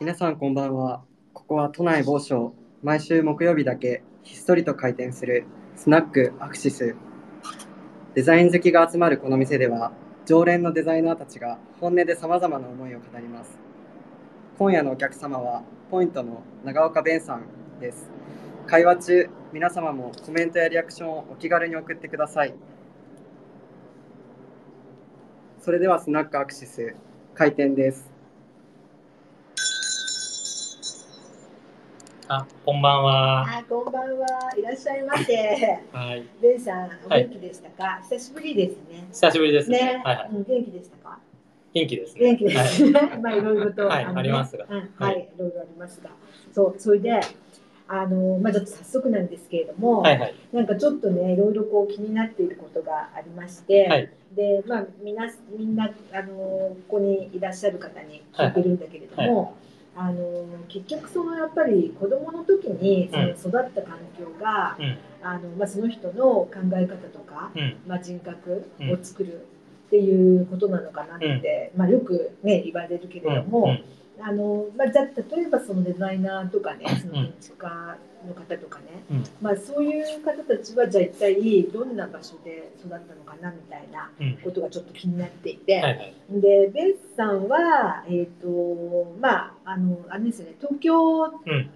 皆さんこんばんは。ここは都内某所、毎週木曜日だけひっそりと開店するスナックアクシス。デザイン好きが集まるこの店では、常連のデザイナーたちが本音で様々な思いを語ります。今夜のお客様は、ポイントの長岡弁さんです。会話中、皆様もコメントやリアクションをお気軽に送ってください。それではスナックアクシス、開店です。あ、こんばんは。あ、こんばんは。いらっしゃいませ。はい。ベンさん、おはい元気でしたか、久しぶりですね。久しぶりですね。ね、はいはい。うん、元気でしたか？元気ですね。元気です。まあ、いろいろと、はいのねありますがうん、ははいい、いろいろありますが。そう、それで、あの、まあ、ちょっと早速なんですけれども、はいはい。なんかちょっとね、いろいろこう気になっていることがありまして、はい。で、まあ、みな、みんな、あの、ここにいらっしゃる方に聞いてるんだけれども。あの結局そのやっぱり子供の時にその育った環境が、うん。あのまあ、その人の考え方とか、うん。まあ、人格を作るっていうことなのかなって、まあ、よく、ね、言われるけれども、うんあのまあ、じゃあ例えばそのデザイナーとかねその建築家の方とかね、うんまあ、そういう方たちはじゃあ一体どんな場所で育ったのかなみたいなうん。ことがちょっと気になっていて。はいはい。でベンさんは、えっとまあ、あのあれですよね東京うん。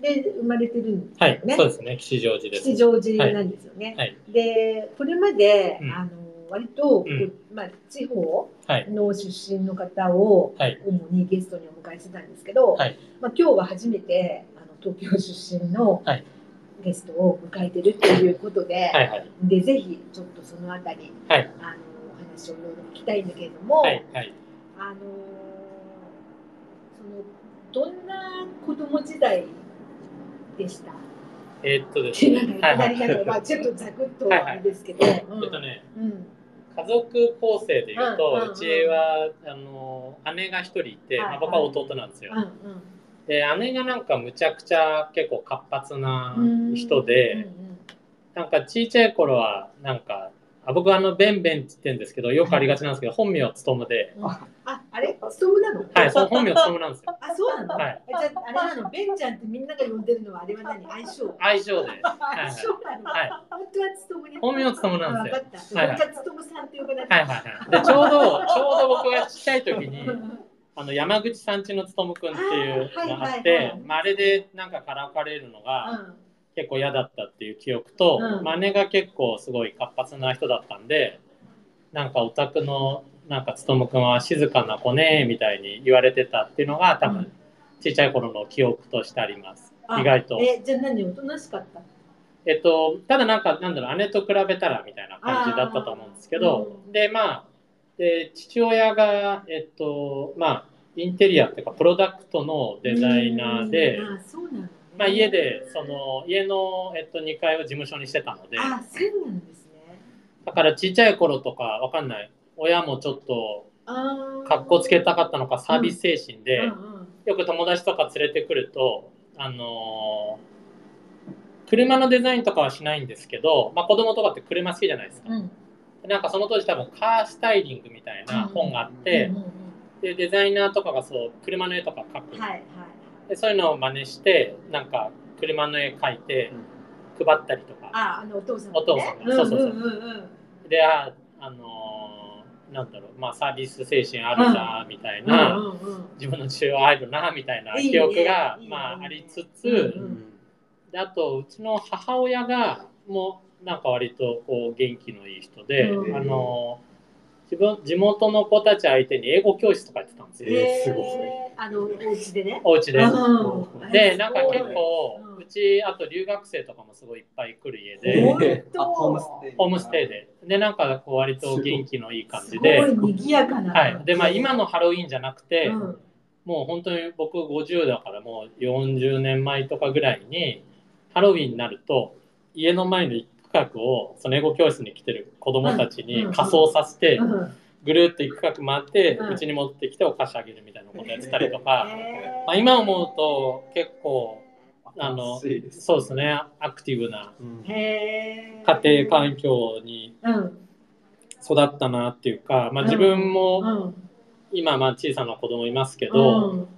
で生まれてるんですはい。よね、そうですね。吉祥寺です。吉祥寺なんですよね。はい。でこれまで、うんあの割とまあ、地方はい。の出身の方をはい。主にゲストにお迎えしてたんですけど、はいまあ、今日は初めてあの東京出身のはいゲストを迎えてるっていうことで。でぜひちょっとそのあたり、はいあのお話をいろいろ聞きたいんだけれども。はい。はい。あのそのどんな子供時代でした？えーっとですね。はいはい。まあちょっとざくっとですけど、えっとね、うん家族構成で言うと、うんうんうん。うちは、あの、姉が一人いて、はいまあ僕は弟なんですよ。う。んで、姉がなんかむちゃくちゃ結構活発なうん人で、なんかちいちゃい頃はなんかあ僕はあのベンベンって言ってるんですけどよくありがちなんですけど 本名つとむで。ああれ？ストーブなの？はいその本名つとむなんですよ。あそうなの？はい。えじゃああれなの？ベンちゃんってみんなが呼んでるのはあれは何？相性？愛称で相性 なの？はい。本当はストーブね。本名つとむなんですよ。あわかった。はい。はい本当はストーブさんって呼ばないはいはい。でちょうどちょうど僕がちっちゃい時にあの山口さんちのつとむくんっていうのがあってはい。まああれでなんかからかれるのがうん結構嫌だったっていう記憶と、うん。まあ姉が結構すごい活発な人だったんでなんかお宅のなんかつとむくんは静かな子ねみたいに言われてたっていうのが多分、うん。ちっちゃい頃の記憶としてあります。あ意外と。えじゃあ何おとなしかった？えっとただなんかなんだろう姉と比べたらみたいな感じだったと思うんですけど、うん。でまあで父親がえっとまあインテリアっていうかプロダクトのデザイナーで、うん。あそうなのねまあ、家でその家の、えっと、2階を事務所にしてたので。あそうなんですね。だからちっちゃい頃とかわかんない。親もちょっとあー。格好つけたかったのかサービス精神で、うんうんよく友達とか連れてくるとあのー車のデザインとかはしないんですけど、まあ、子供とかって車好きじゃないですか。うん。なんかその当時多分カースタイリングみたいな本があって、うんうんでデザイナーとかがそう車の絵とか描く、うんはいはいでそういうのを真似してなんか車の絵描いて配ったりとか、ああのお父さん、ね、お父さんが。そうそうそう。んんうん。でああのーなんだろう。まあサービス精神あるなみたいな、うんうんうん。自分の父親は入るなみたいな記憶がまあありつつ、うんうん。であとうちの母親がもうなんか割とこう元気のいい人で、うん。あの自分地元の子たち相手に英語教室とかやってたんですよ、えーすごい。あのお家でね。お家で。うん。でなんか結す構うん。うちあと留学生とかもすごいいっぱい来る家ごいでームステイ。ホームステイで。でなんかこう割と元気のいい感すじで。ごい賑やかな。はい、でまあ今のハロウィンじゃなくて、うん。もう本当に僕50だからもう40年前とかぐらいにハロウィンになると家の前の一区画をその英語教室に来てる子供たちに仮装させてぐるっと一区画回ってうちに持ってきてお菓子あげるみたいなことやってたりとか、まあ、今思うと結構あのそうですねアクティブな家庭環境に育ったなっていうか、まあ、自分も今まあ小さな子供いますけど、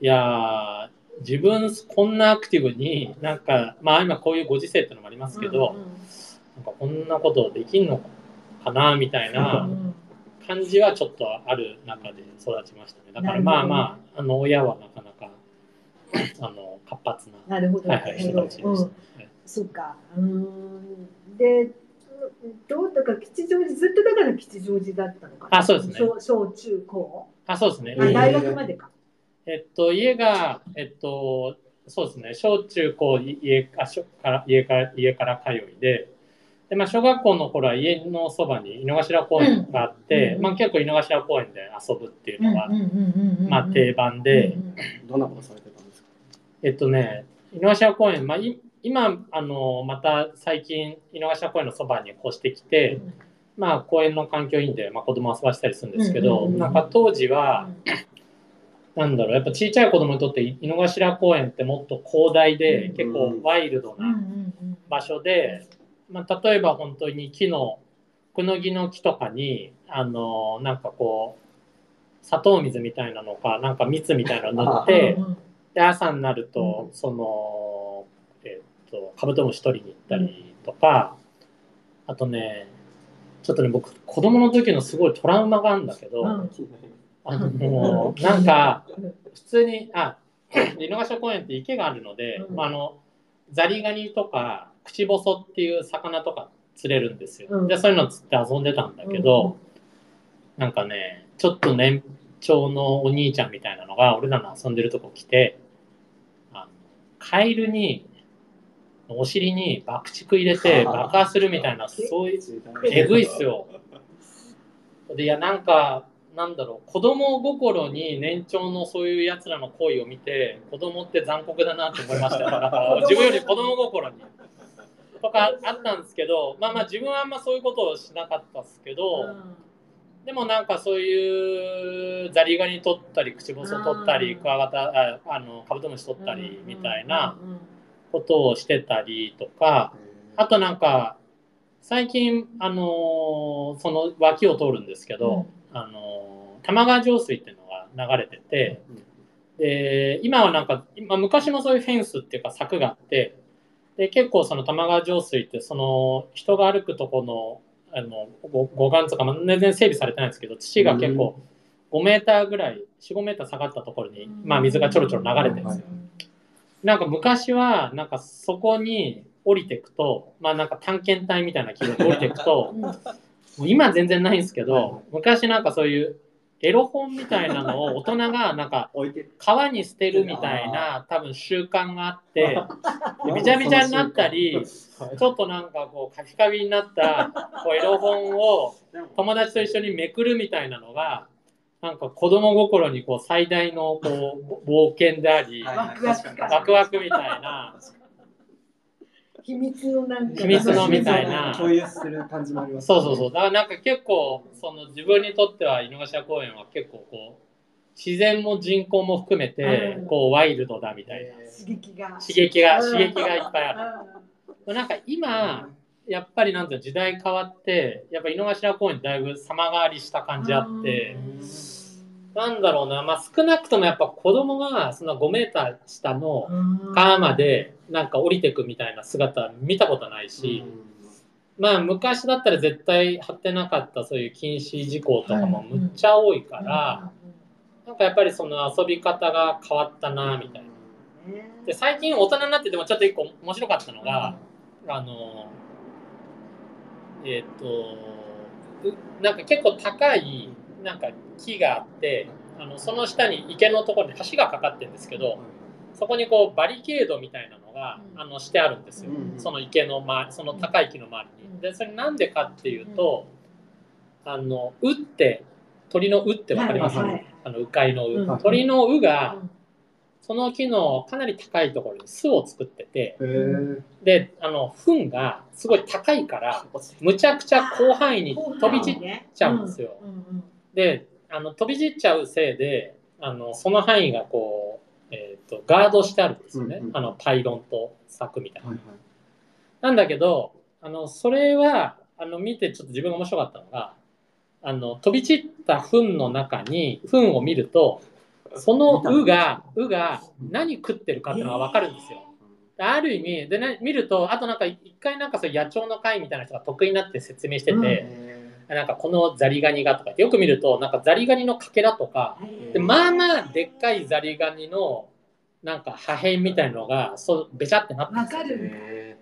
いや自分こんなアクティブになんかまあ今こういうご時世ってのもありますけど、うんうん。なんかこんなことできんのかなみたいなうん感じはちょっとある中で育ちましたね。だからまあまああの親はなかなか あの活発ななるほど、はいはい人たちでした、はい。そっか。うーん。で、どうだか吉祥寺、ずっとだから吉祥寺だったのかな？あそうですね。小小中高？あそうですね、大学までか。えっと、家が、えっと、そうですね、小中高、い家あしょから家から家から通いで、でまあ、小学校の頃は家のそばに井の頭公園があって、うん。まあ、結構井の頭公園で遊ぶっていうのが、うん。うん。うん。うん。まあ、定番で、うん。どんなことされてたんですか？えっとね、井の頭公園、まあ、い今あの、また最近、井の頭公園のそばに越してきて、まあ、公園の環境いいんで、まあ、子供遊ばせたりするんですけど、うん。うん。うん。なんか当時は、なんだろう、やっぱちっちゃい子供にとって井の頭公園ってもっと広大で、うん。結構ワイルドなうん場所で、まあ、例えば本当に木の、クヌギの木とかに、あの、なんかこう、砂糖水みたいなのか、なんか蜜みたいなの塗ってで、朝になるとう、その、えっと、カブトムシ取りに行ったりとか、あとね、ちょっとね、僕、子供の時のすごいトラウマがあるんだけど、うんあの、もう、なんか、普通に、あ、井の頭公園って池があるので、うん。まあ、あの、ザリガニとか、クチボソっていう魚とか釣れるんですよ。うん。で、そういうの釣って遊んでたんだけど、なんかね、ちょっと年長のお兄ちゃんみたいなのが、俺らの遊んでるとこ来て、あのカエルに、お尻に爆竹入れて爆破するみたいな、そういう、えぐいっすよ。で、いや、なんか、なんだろう、子供心に年長のそういうやつらの行為を見て、子供って残酷だなって思いました。か 自分より子供心に。とかあったんですけど、まあまあ自分はあんまそういうことをしなかったですけど、でもなんかそういうザリガニ取ったり、口ボソ取ったり、うん。クワガタ、ああのカブトムシ取ったりみたいなうんうんことをしてたりとか、あとなんか、最近、あのーその脇を通るんですけど、あのー玉川上水っていうのが流れてて、で、今はなんか、今昔もそういうフェンスっていうか柵があって、で、結構その玉川上水って、その人が歩くとこの、あの、ご護岸とか、まあ全然整備されてないんですけど、土が結構5メーターぐらい、4、5メーター下がったところに、まあ水がちょろちょろ流れてるんですよ。なんか昔は、なんかそこに降りていくと、まあなんか探検隊みたいな気分で降りていくと、今全然ないんですけはいはい。ど、昔なんかそういうエロ本みたいなのを大人がなんか置いて川に捨てるみたいな多分習慣があって、でびちゃびちゃになったり、ちょっとなんかこうカピカピになったこうエロ本を友達と一緒にめくるみたいなのが、なんか子供心にこう最大のこう冒険であり、ワクワクみたいな、秘密のなんか秘密のみたいな。共有する感じもありますそうそうそう。だからなんか結構、その自分にとっては井の頭公園は結構こう、自然も人口も含めてうん、こうワイルドだみたいな。刺激が。刺激が、うん。刺激がいっぱいある。なんか今、やっぱりなんていうの時代変わって、やっぱ井の頭公園だいぶ様変わりした感じあって、なんだろうな、まあ少なくともやっぱ子供がその5メーター下の川までなんか降りてくみたいな姿見たことないし、まあ昔だったら絶対貼ってなかったそういう禁止事項とかもむっちゃ多いから、なんかやっぱりその遊び方が変わったなみたいな。で最近大人になっててもちょっと一個面白かったのが、あのえっ、とうなんか結構高いなんか木があってあのその下に池のところに橋がかかってるんですけどそこにこうバリケードみたいなのが、うん。あのしてあるんですよ、うんその池の周りその高い木の周りに。でそれなんでかっていうと、あの「う」って鳥の「う」ってわかります、はいはいあの鵜飼いの「う」うん。鳥の「う」がその木のかなり高いところに巣を作っててであの糞がすごい高いからむちゃくちゃ広範囲に飛び散っちゃうんですよ。であの飛び散っちゃうせいであのその範囲がこう、えー、とガードしてあるんですよね、うんうんあのパイロンと柵みたいな。はいはいなんだけどあのそれはあの見てちょっと自分が面白かったのがあの飛び散った糞の中に糞を見るとその「う」が「う」が何食ってるかっていうのが分かるんですよ。ある意味で、ね、見るとあとなんか一回なんかそう野鳥の会みたいな人が得意になって説明してて、へなんかこのザリガニがとかってよく見るとなんかザリガニのかけらとかでまあまあでっかいザリガニのなんか破片みたいのがそうべちゃってなってかる。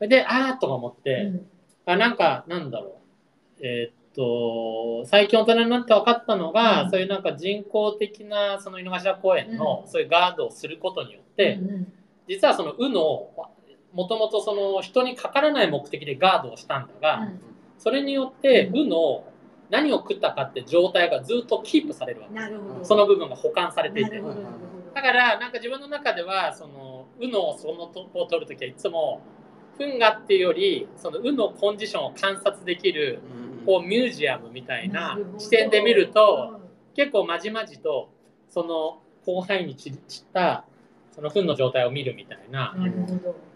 えであーとか思って、うん。あなんかなんだろう。えーっと最近大人になって分かったのが、うん。そういうなんか人工的なその井の頭公園の、うん。そういうガードをすることによって、うんうん。実はその「う」のもともとその人にかからない目的でガードをしたんだが、それによって「う」の何を食ったかって状態がずっとキープされるわけ。なるほど。その部分が保管されていて。なるほど。なるほどだからなんか自分の中ではその「う」のそのとこを取るときはいつも「ふんが」っていうよりその「う」のコンディションを観察できるこうミュージアムみたいなるほど。視点で見ると、結構まじまじとその広範囲に散ったその糞の状態を見るみたいな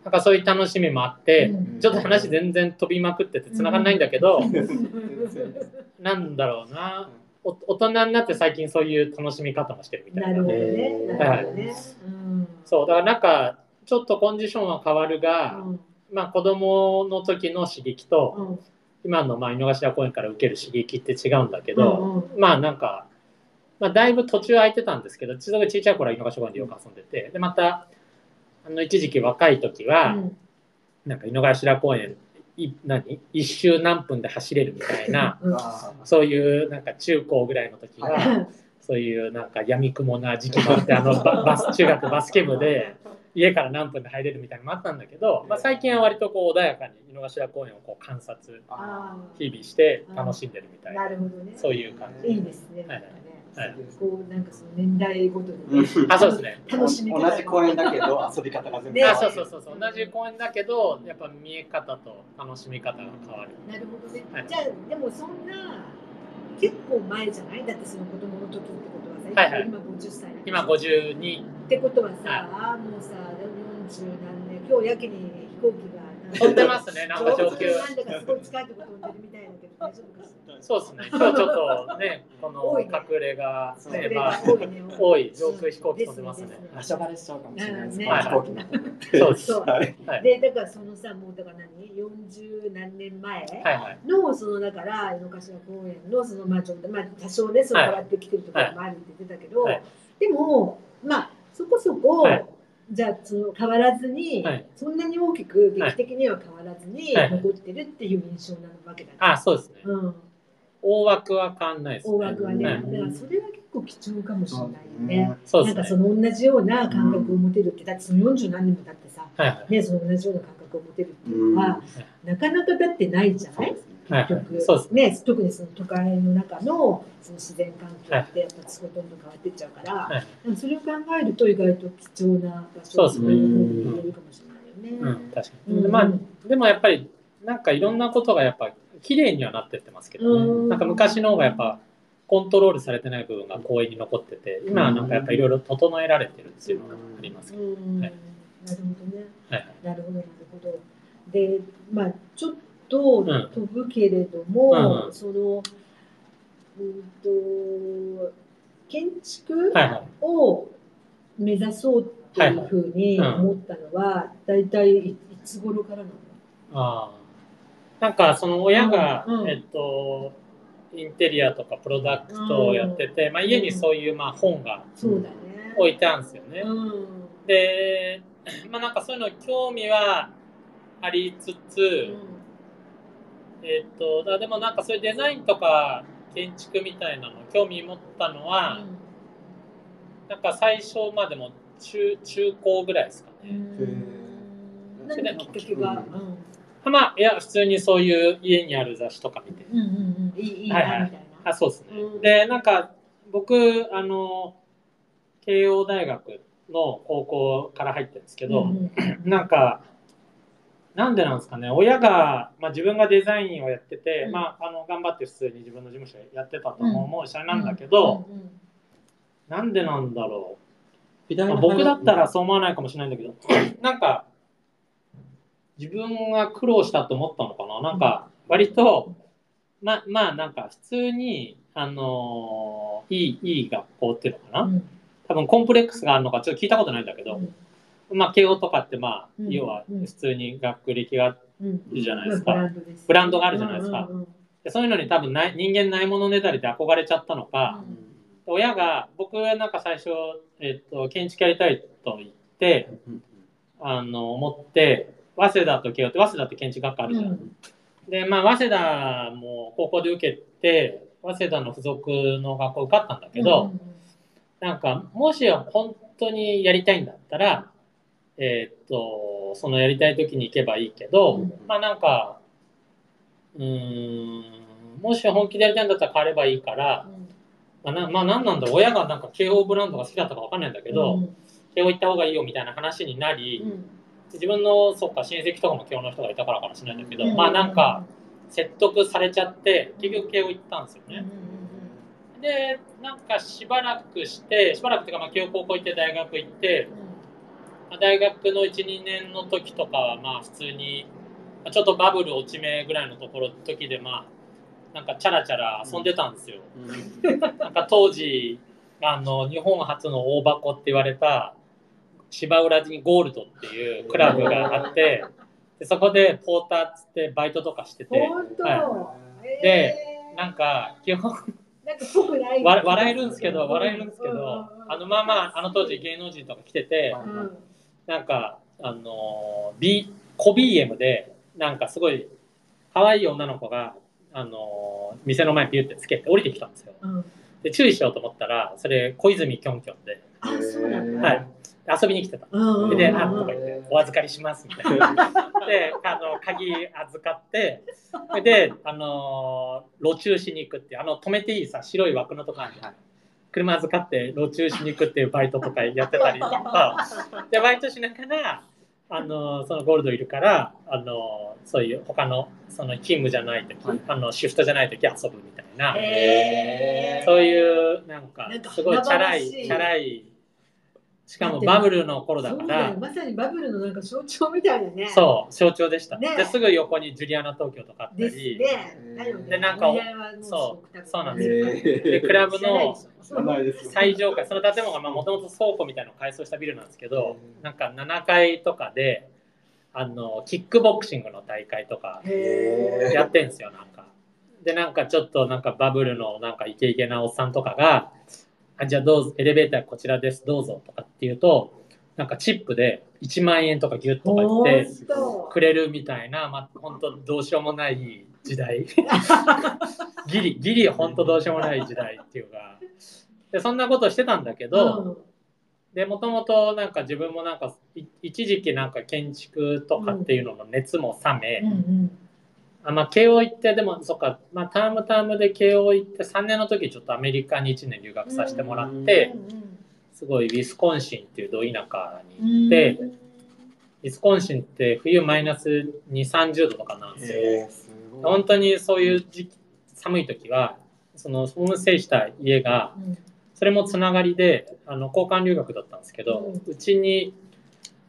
なんかそういう楽しみもあって、うん。ちょっと話全然飛びまくってて繋がんないんだけど、ーなんだろうな。お大人になって最近そういう楽しみ方もしてるみたな。ないるほどね。えーなるほどね。うん。そうだからなんかちょっとコンディションは変わるが、うん。まあ子供の時の刺激と、うん。今のまあ井の頭公園から受ける刺激って違うんだけど、うんうん。まあなんか、まあ、だいぶ途中空いてたんですけど、ちょっと小さい頃は井の頭公園でよく遊んでて、で、また、あの、一時期若い時は、うんなんか井の頭公園、い何？一周何分で走れるみたいな、うんあそういうなんか中高ぐらいの時は、は そういうなんか闇雲な時期もあって、あのババス、中学バスケ部で家から何分で入れるみたいなのもあったんだけど、まあ、最近は割とこう穏やかに井の頭公園をこう観察、あ日々して楽しんでるみたあいな、なるほどね。そういう感じ。いいですね。はいはいこうなんかその年代ごとにね。あ、そうですね。楽しみ同じ公園だけど遊び方が全ね。然あそうそうそうそう。同じ公園だけどやっぱ見え方と楽しみ方が変わる。なるほどね。はい。じゃあでもそんな結構前じゃない？だってその子供の時ってことはさ、はいはい。今50歳なんでしょ今52ってことはさ、もうさ40何年今日やけに飛行機が飛んでますねなんか上級。なんだかすごい近いとこ飛んでるみたいだけど大丈夫かしそうですね。今日ちょっとねこの隠れがら。ねまあ多いね。多い。上空飛行機飛んでますね。場所バレしちゃうか。もしれないです。ねこの飛行機のそうですでだからそのさもうだから何？40何年前のそのだから井の頭公園のそのまあちょっとまあ多少ねその変わってきてるところもあるって言ってたけど、はい。でもまあそこそこ、はいじゃあその変わらずに、はい。そんなに大きく劇的には変わらずにはい。残ってるっていう印象なわけだね。あそうですね。うん、大枠は変わんないですね。大枠はね、はいだからそれは結構貴重かもしれないよね。そうなんかその同じような感覚を持てるって、だってその40何年も経ってさ、はいはい。ね、その同じような感覚を持てるっていうのは、なかなかだってないじゃない？はい結局、そうです。ね、特にその都会の中のその自然環境ってやっぱほとんど変わってっちゃうから、はい。それを考えると意外と貴重な場所そうふうに言えるかもしれないよね。うん。確かうん。にまあでもやっぱりなんかいろんなことがやっぱ綺麗にはなってってますけどうん。ねなんか昔の方がやっぱコントロールされてない部分が公園に残ってて今はなんかやっぱいろいろ整えられてるっていうのがありますけどうん。はいなるほどね。はい。なるほど、なるほど。で、まあ、ちょっとん。飛ぶけれども、その、うんと、建築を目指そうっていうふうに思ったのは、大体いいつ頃からなの？ああ。なんかその親が、えっとインテリアとかプロダクトをやってて、まあ、家にそういうまあ本がそうだね。置いてあるんですよね。うん。で、まあ、なんかそういうの興味はありつつ、えっとだでもなんかそういうデザインとか建築みたいなの興味持ったのは、なんか最初までも中中高ぐらいですかね。うん。何がきっかけが、まあいや普通にそういう家にある雑誌とか見て。うんうんうん、いいいいなはいはい。みたいな。あそうですね。うん。でなんか僕あの慶応大学の高校から入ってるんですけど、うんうん。なんかなんでなんですかね。親が、まあ、自分がデザインをやってて、うん。まあ、あの頑張って普通に自分の事務所やってたと思うしあれなんだけど、うんうんなんでなんだろう、まあ、僕だったらそう思わないかもしれないんだけど なんか自分が苦労したと思ったのかな。なんか割とままあなんか普通にあのいいいい学校っていうのかな、うん。多分コンプレックスがあるのかちょっと聞いたことないんだけど、まあ慶応とかってまあ、うん要はうん。普通に学歴がうんいいじゃないですか。ブランドがあるじゃないですか。うんうんうん。でそういうのに多分ない人間ないものねだりで憧れちゃったのか、親が僕はなんか最初、えっと建築やりたいと言ってあの思って早稲田と慶応って早稲田って建築学科あるじゃん。うん。でまあ早稲田も高校で受けて早稲田の付属の学校受かったんだけど、なんかもし本当にやりたいんだったらえーっとそのやりたい時に行けばいいけど、うん。まあなんかうーんもし本気でやりたいんだったら変わればいいから、まあ、なまあ何なんだろう親がなんか慶応ブランドが好きだったかわかんないんだけど、うん。慶応行った方がいいよみたいな話になり、うん。自分のそっか親戚とかも慶応の人がいたからかもしれないんだけど、うん。まあなんか説得されちゃって結局慶応行ったんですよね。でなんかしばらくしてしばらくっていうかまあ慶応高校行って大学行って、まあ大学の12年の時とかはまあ普通にまあちょっとバブル落ち目ぐらいのところ時でまあなんかチャラチャラ遊んでたんですよ。なんか当時あの日本初の大箱って言われた芝浦にゴールドっていうクラブがあってでそこでポーターっつってバイトとかしててはえー。でなんか基本なんかぽくない。わ笑えるんですけど笑えるんですけうんうんどうん。あのまあまああの当時芸能人とか来ててうんなんかあの B コ BM でなんかすごい可愛い女の子があの店の前にピュってつけて降りてきたんですよ。うん。で注意しようと思ったらそれ小泉きょんきょんで、あそうなんだ。はい、遊びに来てた。うんで、あとか言って、お預かりしますみたいな。で、あの、鍵預かって、で、あのー、路駐しに行くっていう、あの、止めていいさ、白い枠のとこあるじゃん。車預かって路駐しに行くっていうバイトとかやってたりとか、で、バイトしながら、あのー、そのゴールドいるから、あのー、そういう他の、その勤務じゃない時、あの、シフトじゃない時遊ぶみたいな、そういう、なんかすごいチャラい。チャラい、しかもバブルの頃だから。まさにバブルのなんか象徴みたいなね。そう、象徴でした。ね。ですぐ横にジュリアナ東京とかあったり、でなんかそうそうなんですよ。で、クラブの最上階、その建物がもともと倉庫みたいなのを改装したビルなんですけど、なんか7階とかで、あの、キックボクシングの大会とかへやってんすよ、なんか。で、なんかちょっとなんかバブルのなんかイケイケなおっさんとかが、あじゃあどうぞ、エレベーターこちらです、どうぞとかっていうと、なんかチップで1万円とかギュッとか言って、くれるみたいな、まあ、本当どうしようもない時代。ギリギリ本当どうしようもない時代っていうか。でそんなことしてたんだけど、でもともとなんか自分もなんかい一時期なんか建築とかっていうのの熱も冷め、うんうんあまあ、慶応行ってでもそっか、まあ、タームタームで慶応行って3年の時ちょっとアメリカに1年留学させてもらって、すごいウィスコンシンっていうど田舎に行って、ウィスコンシンって冬マイナス2、30度とかなんですよ。本当にそういう時期寒い時はそのホームステイした家がそれもつながりであの交換留学だったんですけどうちに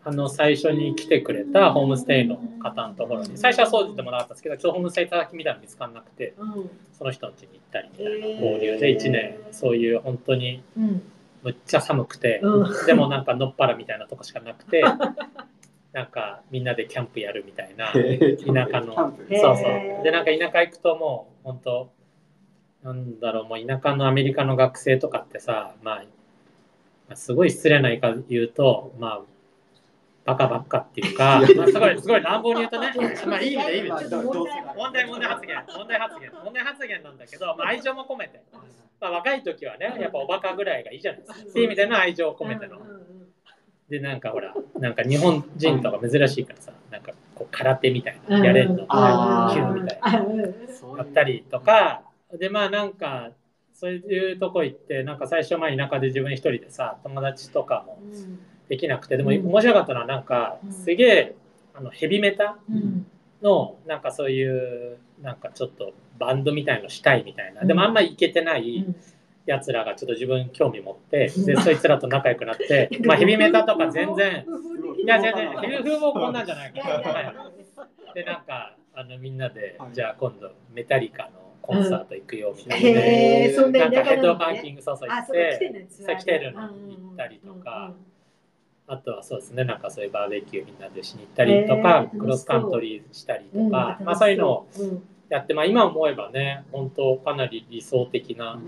あの最初に来てくれたホームステイの方のところに最初はそう言ってもらったんですけどちょっとホームステイ先みたいなの見つからなくてうんその人の家に行ったりみたいな交流で1年そういう本当にうん。むっちゃ寒くてうん。でもなんかのっぱらみたいなとこしかなくて なんかみんなでキャンプやるみたいな。田舎の。そうそう。で、なんか田舎行くともう、本当なんだろう、もう田舎のアメリカの学生とかってさ、まあ、まあすごい失礼な言い方言うと、まあ、バカばっかっていうか、まあ、すごい、すごい乱暴に言うとね、まあいい意味でいい意味で。問題問題、発言、問題発言、問題発言なんだけど、まあ、愛情も込めて。まあ、若い時はね、やっぱおバカぐらいがいいじゃないですか。っていう意味での愛情を込めての。で、なんかほら、なんか日本人とか珍しいからさ、なんかこう空手みたいな、やれんの、キュンみたいな。そうやったりとか、で、まあなんか、そういうとこ行って、なんか最初、まあ田舎で自分一人でさ、友達とかもできなくて、でもうん。面白かったのは、なんかう、ん。すげえ、あのヘビメタうん。の、なんかそういう、なんかちょっとバンドみたいのしたいみたいな、でもあんまりいけてないやつらがちょっと自分興味持って、で、そいつらと仲良くなって、まあヘビメタとか全然、いや、全然、ヘビ風もこんなんじゃないから。はい。で、なんか、あのみんなでは、い。じゃあ今度、メタリカのコンサート行くよみたいな、へえ、そんななんかヘッド。バンキングそうそう行あ、っててんのそう来てるの。行ったりとかあとはそうですねなんかそういうバーベキューみんなでしに行ったりとかへークロスカントリーしたりとうんか、まあ、そういうのをうん。やって、まあ、今思えばね本当かなり理想的な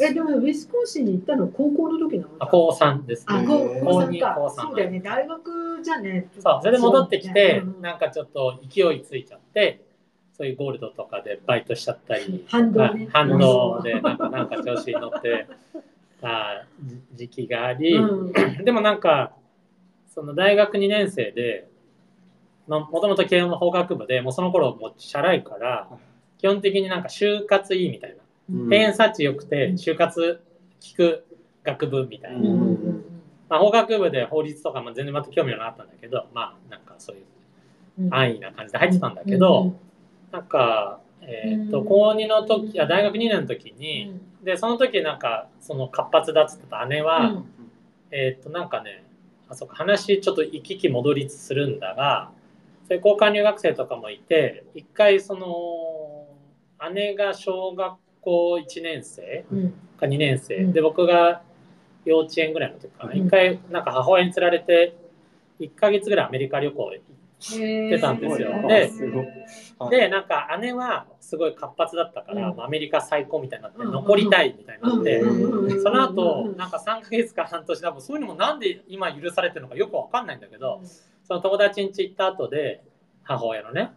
え、でもウィスコンシンに行ったの高校の時なの？あ高3ですあ、ね。高へー高三か。高。二高三。そうだよね。大学じゃね。そうそれで戻ってきてうんなんかちょっと勢いついちゃってそういうゴールドとかでバイトしちゃったり 反動ね。反動でなんかなんか調子に乗って た時期があり、うん。でもなんかその大学2年生でもともと慶応の法学部でもうその頃もうチャラいから基本的になんか就活いいみたいな。うん。偏差値良くて就活聞く学部みたいな、まあ、法学部で法律とかも全然また興味はなかったんだけどまあなんかそういううん。安易な感じで入ってたんだけど、うん。なんか、えーっとうん。高2の時あ大学2年の時に、でその時なんかその活発だっつってた姉は、うん。えーっとなんかねあそうか。話ちょっと行き来戻りするんだがそういう交換留学生とかもいて一回その姉が小学校1年生うんか2年生、うん。で僕が幼稚園ぐらいの時かな、うん。一回なんか母親に連られて1ヶ月ぐらいアメリカ旅行出たんですよ。ー。ででなんか姉はすごい活発だったから、うん。まあアメリカ最高みたいになって、うん。残りたいみたいになって、うん。その後なんか3ヶ月か半年多分そういうのもなんで今許されてるのかよくわかんないんだけど、その友達ん家行った後で母親のね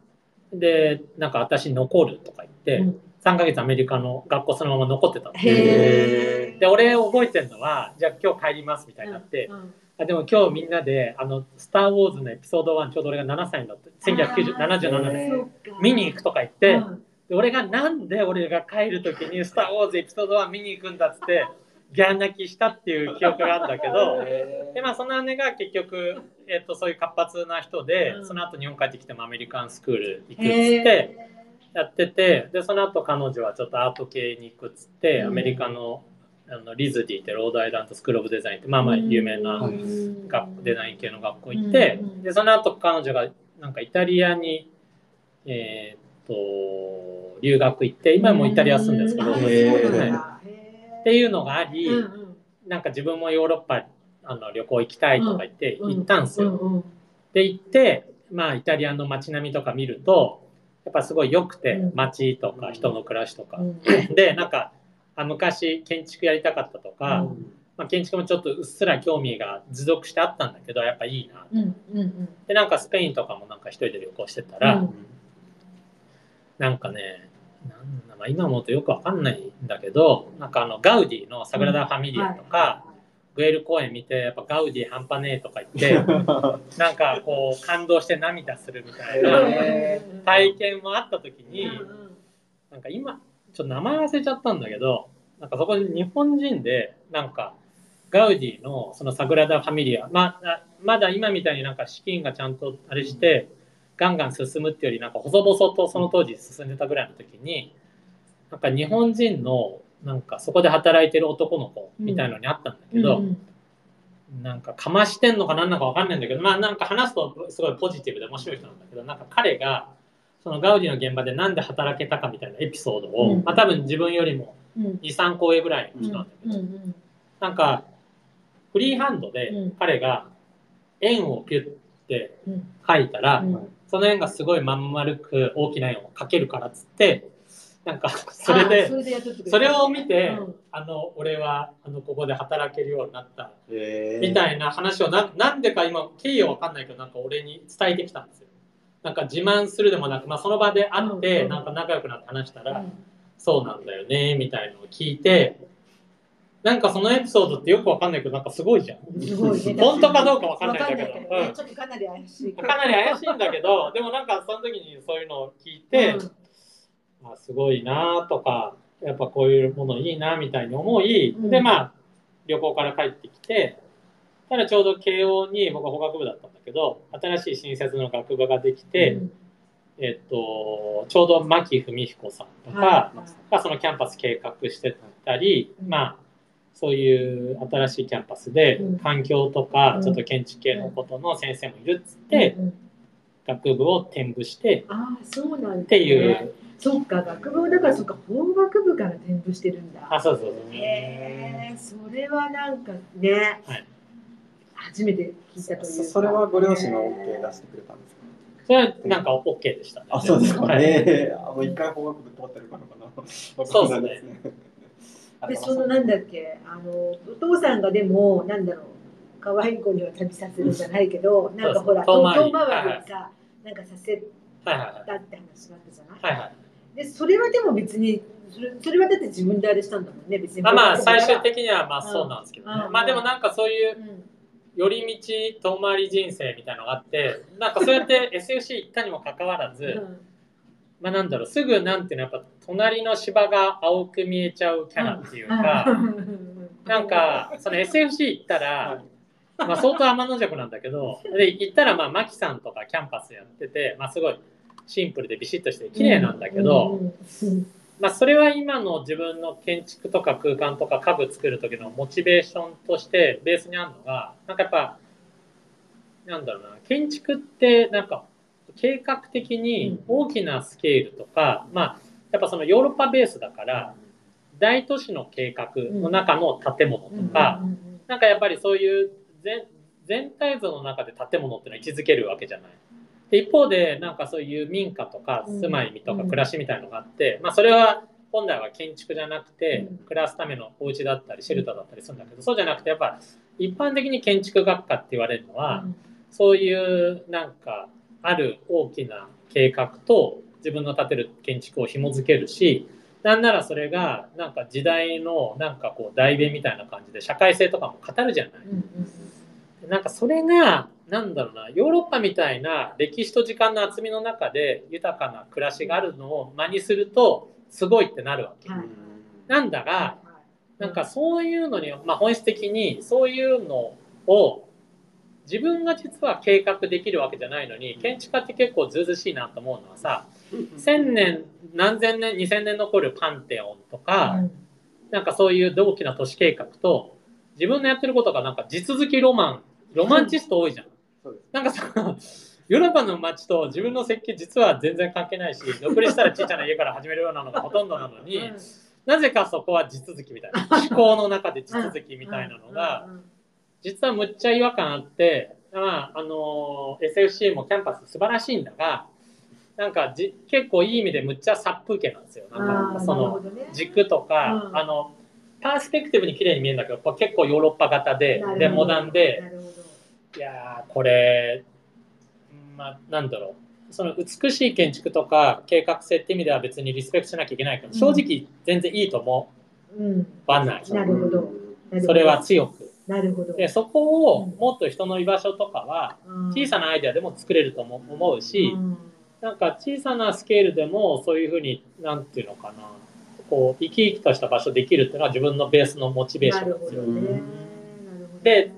でなんか私残るとか言って、うん。3ヶ月アメリカの学校そのまま残ってたで俺覚えてるのはじゃあ今日帰りますみたいになって、うん。あでも今日みんなで「あのスター・ウォーズ」のエピソード1ちょうど俺が7歳になって1977年。見に行くとか言って、うん。で俺がなんで俺が帰る時に「スター・ウォーズ」エピソード1見に行くんだっつってギャン泣きしたっていう記憶があるんだけどでまあその姉が結局、えっとそういう活発な人で、うん。その後日本帰ってきてもアメリカンスクール行くっつってやっててでその後彼女はちょっとアート系に行くっつって、うん。アメリカのあのリズディってロードアイランドスクール・オブ・デザインってまあまあ有名なうん学デザイン系の学校行って、うんでその後彼女がなんかイタリアにえーっと留学行って今もイタリア住んでるんですけど、っていうのがあり、なんか自分もヨーロッパあの旅行行きたいとか言ってうん。行ったんですよ。で行ってまあイタリアの街並みとか見るとやっぱすごい良くてうん。街とか人の暮らしとか、うん。でなんかあ昔建築やりたかったとか、うん。まあ、建築もちょっとうっすら興味が持続してあったんだけどやっぱいいなうんうんでなんかスペインとかもなんか一人で旅行してたら、うん。なんかねなんだまあ今思うとよくわかんないんだけどなんかあのガウディの「サグラダ・ファミリア」とか、グエル公園見てやっぱガウディ半端ねえとか言って なんかこう感動して涙するみたいなへ体験もあった時になんか今ちょっと名前忘れちゃったんだけどなんかそこで日本人でなんかガウディのそのサグラダ・ファミリアまあまだ今みたいになんか資金がちゃんとあれしてガンガン進むっていうよりなんか細々とその当時進んでたぐらいの時になんか日本人のなんかそこで働いてる男の子みたいのにあったんだけど、うん。なんかかましてんのかなんなのかわかんないんだけどまあなんか話すとすごいポジティブで面白い人なんだけどなんか彼がそのガウディの現場でなんで働けたかみたいなエピソードを、うん。まあ多分自分よりもうん。23個上ぐらいの人なんだけど、うんなんかフリーハンドでうん。彼が円をピュッてうん。書いたら、うん。その円がすごいまん丸く大きな円を描けるからっつってなんかそれあでそれを見て、うん。あの俺はあのここで働けるようになったえみたいな話をななんでか今経緯は分かんないけどなんか俺に伝えてきたんですよ。なんか自慢するでもなく、まあ、その場で会ってうんなんか仲良くなって話したら、うん。そうなんだよねみたいのを聞いてなんかそのエピソードってよく分かんないけどなんかすごいじゃん。本当かどうかわかんないんだけど。ちょっとかなり怪しいかなり怪しいんだけど でもなんかその時にそういうのを聞いて、あすごいなとかやっぱこういうものいいなみたいに思い、うん。でまあ旅行から帰ってきてただちょうど慶応に僕は法学部だったんだけど新しい新設の学部ができて、うん。えっとちょうど槇文彦さんとかはい。がそのキャンパス計画してたり、うん。まあそういう新しいキャンパスでうん。環境とかうん。ちょっと建築系のことの先生もいるっつって、うん学部を転部してああそうなんだ、ね、っていう。そっか学部だからそっか法学部から転部してるんだ。あそうそうそう。へえそれはなんかね、はい初めて聞いたというか。そそれはご両親が OK 出してくれたんですか？それはなんか OK でしたね。あ、そうですか。はい。ええあもう一回法学部通ってるからかな。そうですね。でそのなんだっけ？あのお父さんがでもなんだろう可愛い子には旅させるじゃないけどなんかほら東京回り遠回り。にさなんかさせはいはいたって話があったじゃない、はいはいでそれはでも別にそれそれはだって自分であれしたんだもんね別に。まあまあ最終的的にはまあそうなんですけどね。うん。まあでもなんかそういううん寄り道遠回り人生みたいなのがあってなんかそうやって SFC 行ったにもかかわらず、うん。まあなんだろうすぐなんていうのやっぱ隣の芝が青く見えちゃうキャラっていうか、なんかその SFC 行ったら、まあ相当天の弱なんだけどで行ったらまあマキさんとかキャンパスやってて、まあ、すごいシンプルでビシッとして綺麗なんだけど、うん。うんまあ、それは今の自分の建築とか空間とか家具作る時のモチベーションとしてベースにあるのがなんかやっぱなんだろうな建築ってなんか計画的に大きなスケールとか、まあやっぱそのヨーロッパベースだから大都市の計画の中の建物とか、なんかやっぱりそういう全全体像の中で建物っていうのは位置づけるわけじゃない。で一方でなんかそういう民家とか住まいとか暮らしみたいのがあって、まあ、それは本来は建築じゃなくてうん。暮らすためのお家だったりシェルターだったりするんだけどそうじゃなくてやっぱ一般的に建築学科って言われるのはそういうなんかある大きな計画と自分の建てる建築を紐づけるしなんならそれがなんか時代のなんかこう代弁みたいな感じで社会性とかも語るじゃない。なんかそれがなんだろうなヨーロッパみたいな歴史と時間の厚みの中で豊かな暮らしがあるのを真にするとすごいってなるわけ。はい。なんだがはい。なんかそういうのに、まあ、本質的にそういうのを自分が実は計画できるわけじゃないのに建築家って結構ずうずうしいなと思うのはさ1000年何千年2000年残るパンテオンとか、うんなんかそういう大きな都市計画と自分のやってることがなんか地続きロマンロマンチスト多いじゃん。なんかさヨーロッパの街と自分の設計実は全然関係ないし独立したら小さな家から始めるようなのがほとんどなのに、うん。なぜかそこは地続きみたいな思考の中で地続きみたいなのが実はむっちゃ違和感あって、まあ、あの SFC もキャンパス素晴らしいんだがなんかじ結構いい意味でむっちゃ殺風景なんですよ。なんかその軸とか、うん。あのパースペクティブに綺麗に見えるんだけど結構ヨーロッパ型ででモダンでいやーこれまあなんだろう。その美しい建築とか計画性って意味では別にリスペクトしなきゃいけないけど、うん。正直全然いいと思う。ん。わない、なるほど。なるほど。それは強く。なるほど。でそこをうん。もっと人の居場所とかは小さなアイデアでも作れるとも思うし、うん。なんか小さなスケールでもそういうふうになんていうのかな。こう生き生きとした場所できるっていうのは自分のベースのモチベーシなョンなんですよ。るほどね。なるほど。ねで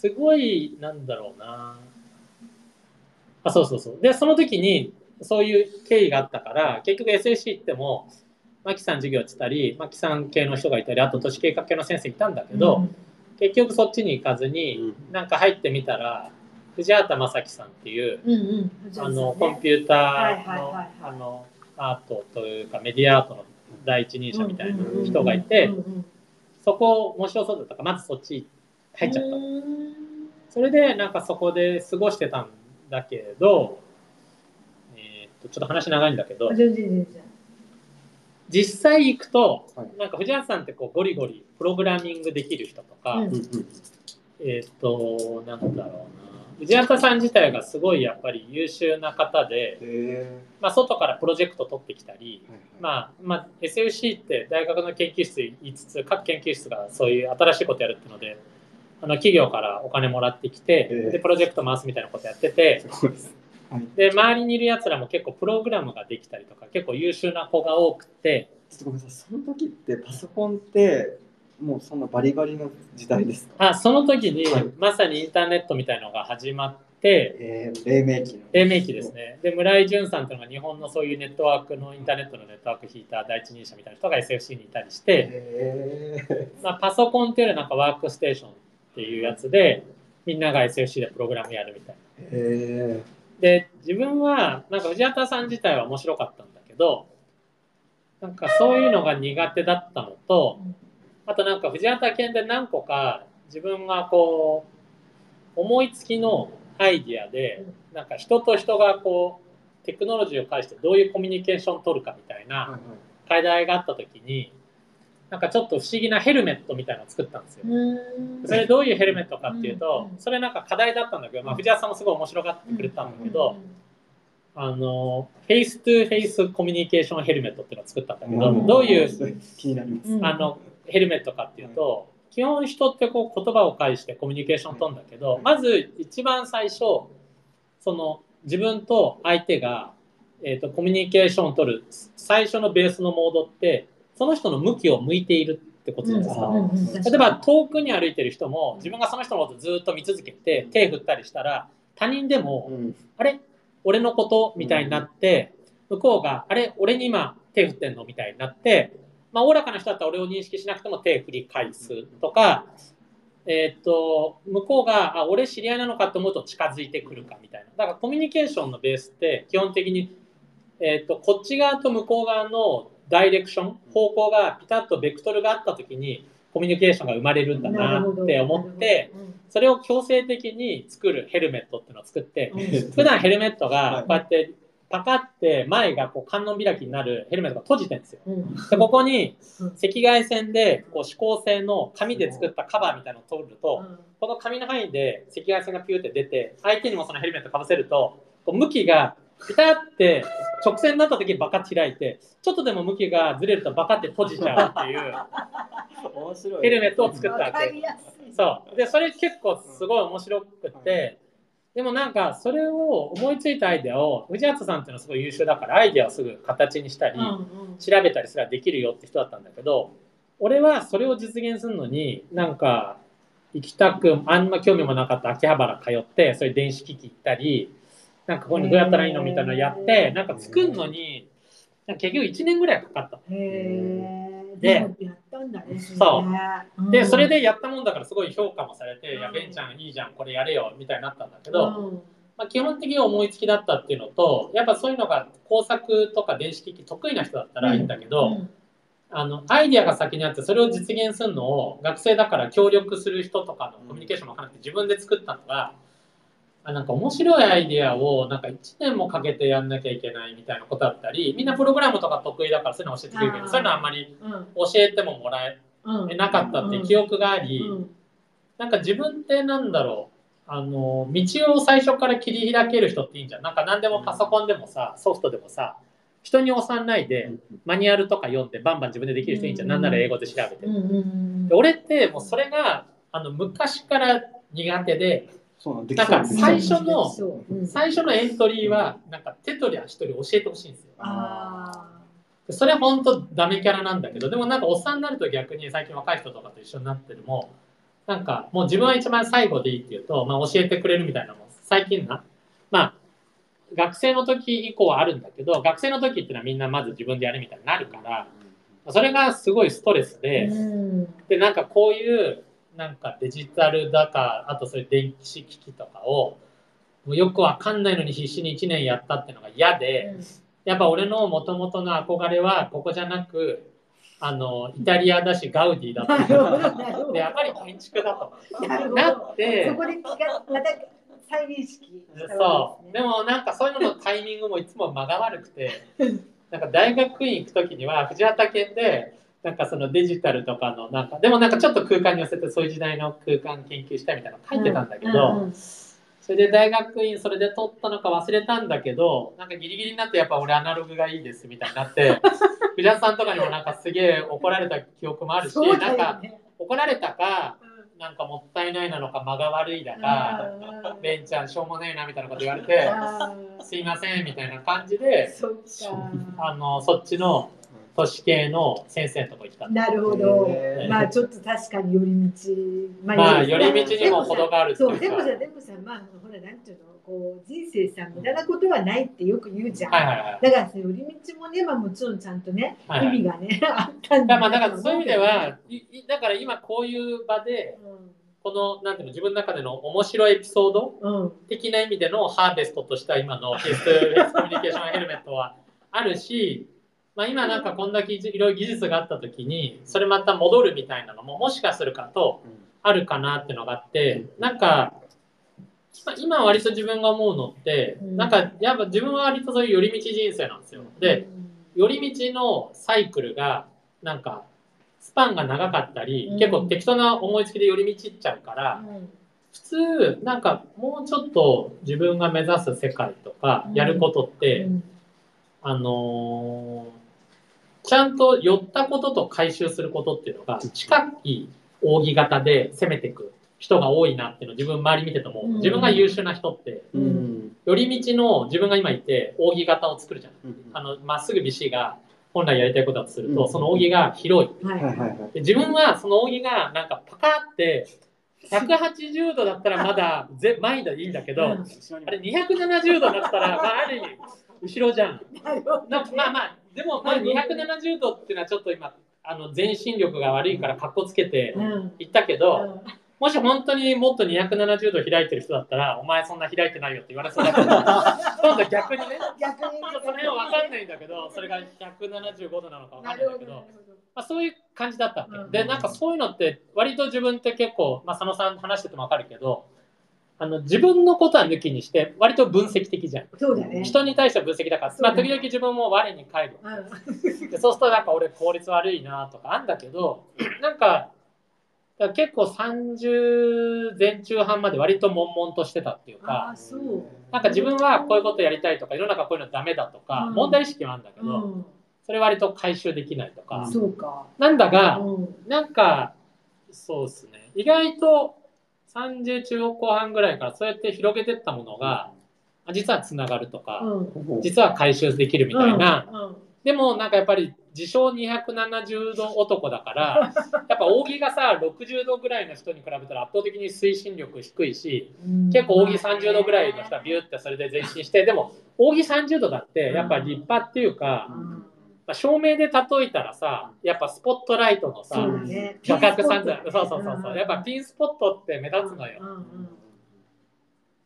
すごいなんだろうな。あそうそうそう。でその時にそういう経緯があったから結局 SAC 行ってもマキさん授業やってたりマキさん系の人がいたりあと都市計画系の先生いたんだけど、結局そっちに行かずに、なんか入ってみたら藤畑正樹さんっていううんうん。うんあのコンピューターのはいはいあのアートというかメディアアートの第一人者みたいな人がいてうんうんうんそこ面白そうだったからまずそっち入っちゃった。うんそれでなんかそこで過ごしてたんだけど、えーっとちょっと話長いんだけど実際行くとはい。なんか藤原さんってこうゴリゴリプログラミングできる人とか、うん。えーっとなんだろうな。藤原さん自体がすごいやっぱり優秀な方で、へまあ、外からプロジェクト取ってきたり、まあまあ、SFC って大学の研究室言いつつ各研究室がそういう新しいことやるっていうのであの企業からお金もらってきて、ええでプロジェクト回すみたいなことやっててです。はい。で周りにいるやつらも結構プログラムができたりとか結構優秀な子が多くてちょっとごめんなさい。その時ってパソコンってもうそんなバリバリの時代ですか？あその時にはいまさにインターネットみたいのが始まってえー、黎明期の。黎明期ですねで村井淳さんというのが日本のそういうネットワークのインターネットのネットワーク引いた第一人者みたいな人が SFC にいたりして。へまあ、パソコンっていうよりはなんかワークステーションっていうやつでみんなが SFC でプログラムやるみたいな。で自分はなんか藤畑さん自体は面白かったんだけどなんかそういうのが苦手だったのとあとなんか藤畑犬で何個か自分がこう思いつきのアイディアでなんか人と人がこうテクノロジーを介してどういうコミュニケーションを取るかみたいな課題があった時になんかちょっと不思議なヘルメットみたいなのを作ったんですよ。それどういうヘルメットかっていうと、それなんか課題だったんだけど、まあ、藤原さんもすごい面白がってくれたんだけど、あの face to face communication helmet っていうのを作ったんだけど、どういうあのヘルメットかっていうと、基本人ってこう言葉を介してコミュニケーションを取るんだけど、まず一番最初その自分と相手が、えーと、コミュニケーションを取る最初のベースのモードってその人の向きを向いているってことじゃないですか。例えば遠くに歩いてる人も自分がその人のことずっと見続けて手振ったりしたら他人でも、うん、あれ？俺のこと？みたいになって、向こうがあれ？俺に今手振ってんの？みたいになって、まあ、おおらかな人だったら俺を認識しなくても手振り返すとか、えー、っと向こうがあ俺知り合いなのかと思うと近づいてくるかみたいな。だからコミュニケーションのベースって基本的に、えー、っとこっち側と向こう側のダイレクション方向がピタッとベクトルがあった時にコミュニケーションが生まれるんだなって思ってそれを強制的に作るヘルメットっていうのを作って普段ヘルメットがこうやってパカって前がこう観音開きになるヘルメットが閉じてるんですよ。でここに赤外線でこう指向性の紙で作ったカバーみたいなのを取るとこの紙の範囲で赤外線がピューって出て相手にもそのヘルメットかぶせるとこう向きがピタって直線になった時にバカ開いてちょっとでも向きがずれるとバカって閉じちゃうっていう。ヘルメットを作ったわけ。そう。でそれ結構すごい面白くて。でもなんかそれを思いついたアイデアを藤畑さんっていうのはすごい優秀だからアイデアをすぐ形にしたり調べたりすらできるよって人だったんだけど俺はそれを実現するのになんか行きたくあんま興味もなかった秋葉原通ってそういう電子機器行ったりなんかここにどうやったらいいのみたいなのやって、なんか作るのに、結局1年ぐらいかかった。で、そう。で、それでやったもんだからすごい評価もされて、いや、ベンちゃんいいじゃん、これやれよ、みたいになったんだけど、まあ、基本的に思いつきだったっていうのと、やっぱそういうのが工作とか電子機器得意な人だったらいいんだけど、あのアイディアが先にあってそれを実現するのを学生だから協力する人とかのコミュニケーションもかなくて自分で作ったのがあなんか面白いアイデアをなんか1年もかけてやんなきゃいけないみたいなことだったりみんなプログラムとか得意だからそういうの教えてくれるけどそういうのはあんまり教えてももらえなかったっていう記憶があり、なんか自分ってなんだろうあの道を最初から切り開ける人っていいんじゃん。なんか何でもパソコンでもさソフトでもさ人に押さないでマニュアルとか読んでバンバン自分でできる人いいんじゃん、なんなら英語で調べて、で俺ってもうそれがあの昔から苦手でそうなんか最初の、最初のエントリーはなんか手取り足取り教えてほしいんですよ。それ本当ダメキャラなんだけどでもなんかおっさんになると逆に最近若い人とかと一緒になってるもなんかもう自分は一番最後でいいっていうと、まあ、教えてくれるみたいなもん最近な。まあ学生の時以降はあるんだけど学生の時っていうのはみんなまず自分でやるみたいになるからそれがすごいストレスで、でなんかこういうなんかデジタルだかあとそういう電子機器とかをもうよくわかんないのに必死に1年やったっていうのが嫌で、うん、やっぱ俺のもともとの憧れはここじゃなくあのイタリアだしガウディだと でやっぱり建築だと。なってそこで気がまた再認識、ね、そう。でもなんかそういうののタイミングもいつも間が悪くて なんか大学院行く時には藤畑県でなんかそのデジタルとかのなんかでもなんかちょっと空間に寄せてそういう時代の空間研究したいみたいなの書いてたんだけど、それで大学院それで取ったのか忘れたんだけどなんかギリギリになってやっぱ俺アナログがいいですみたいになって 藤田さんとかにもなんかすげえ怒られた記憶もあるし、ね、なんか怒られたかなんかもったいないなのか間が悪いだか「ベンちゃんしょうもねえな」みたいなこと言われて「すいません」みたいな感じであのそっちの都市系の先生のとこ行ったなるほど。まあちょっと確かに寄り道。まあ、まあ、寄り道にも程があるそう、でもさ、でもさ、まあほら、なんていうの、こう、人生さ、無駄なことはないってよく言うじゃん。はいはいはい、だからさ、寄り道もね、まあもちろんちゃんとね、はいはい、意味がね、あったんだまあだからそういう意味では、いだから今こういう場で、このなんていうの自分の中での面白いエピソードうん。的な意味でのハーベストとしては今のフェイスフェイスコミュニケーションヘルメットはあるし、まあ、今なんかこんだけいろいろ技術があった時にそれまた戻るみたいなのももしかするかとあるかなっていうのがあってなんかまあ今割と自分が思うのってうん。なんかやっぱ自分は割とそういう寄り道人生なんですよ。で寄り道のサイクルがなんかスパンが長かったり、うん。結構適当な思いつきで寄り道っちゃうから、普通なんかもうちょっと自分が目指す世界とかうん。やることって、うん。あのーちゃんと寄ったことと回収することっていうのが近い扇形で攻めていく人が多いなっていうのを自分周り見てても、うん。自分が優秀な人ってうん。寄り道の自分が今いて扇形を作るじゃん。うん。あのまっすぐ BC が本来やりたいことだとすると、うん。その扇が広い。自分はその扇がなんかパカって180度だったらまだぜ前でいいんだけど、うん。あれ270度だったら、まあ、ある意味後ろじゃん。まあまあでもまあ270度っていうのはちょっと今あの全身力が悪いからかっこつけてうん。言ったけど、もし本当にもっと270度開いてる人だったらお前そんな開いてないよって言われそうだけど 今度逆にね。逆にその辺は分かんないんだけどそれが175度なのか分かないんだけどまあ、そういう感じだったわけ、うん。でなんかそういうのって割と自分って結構、まあ、佐野さんと話してても分かるけどあの自分のことは抜きにして割と分析的じゃん。そうだね。人に対しては分析だから、まあ、時々自分も我に返る。うん。でそうするとなんか俺効率悪いなとかあんだけど なんか結構30前中半まで割と悶々としてたっていうあかあそう。なんか自分はこういうことやりたいとか世の中こういうのダメだとか、うん。問題意識はあるんだけど、うん。それ割と回収できないとか、そうか。なんだが、うん。なんか、そうですね。意外と30中後半ぐらいからそうやって広げてったものが、あ実はつながるとか、うん。実は回収できるみたいな。うん。でもなんかやっぱり自称270度男だから、やっぱ扇がさ、60度ぐらいの人に比べたら圧倒的に推進力低いし、うん。結構扇30度ぐらいの人はビューってそれで前進して、でも扇30度だってやっぱ立派っていうか、うんまあ、照明で例えたらさ、やっぱスポットライトのさ、画角散々そうそうそうそう。やっぱピンスポットって目立つのよ、うんうん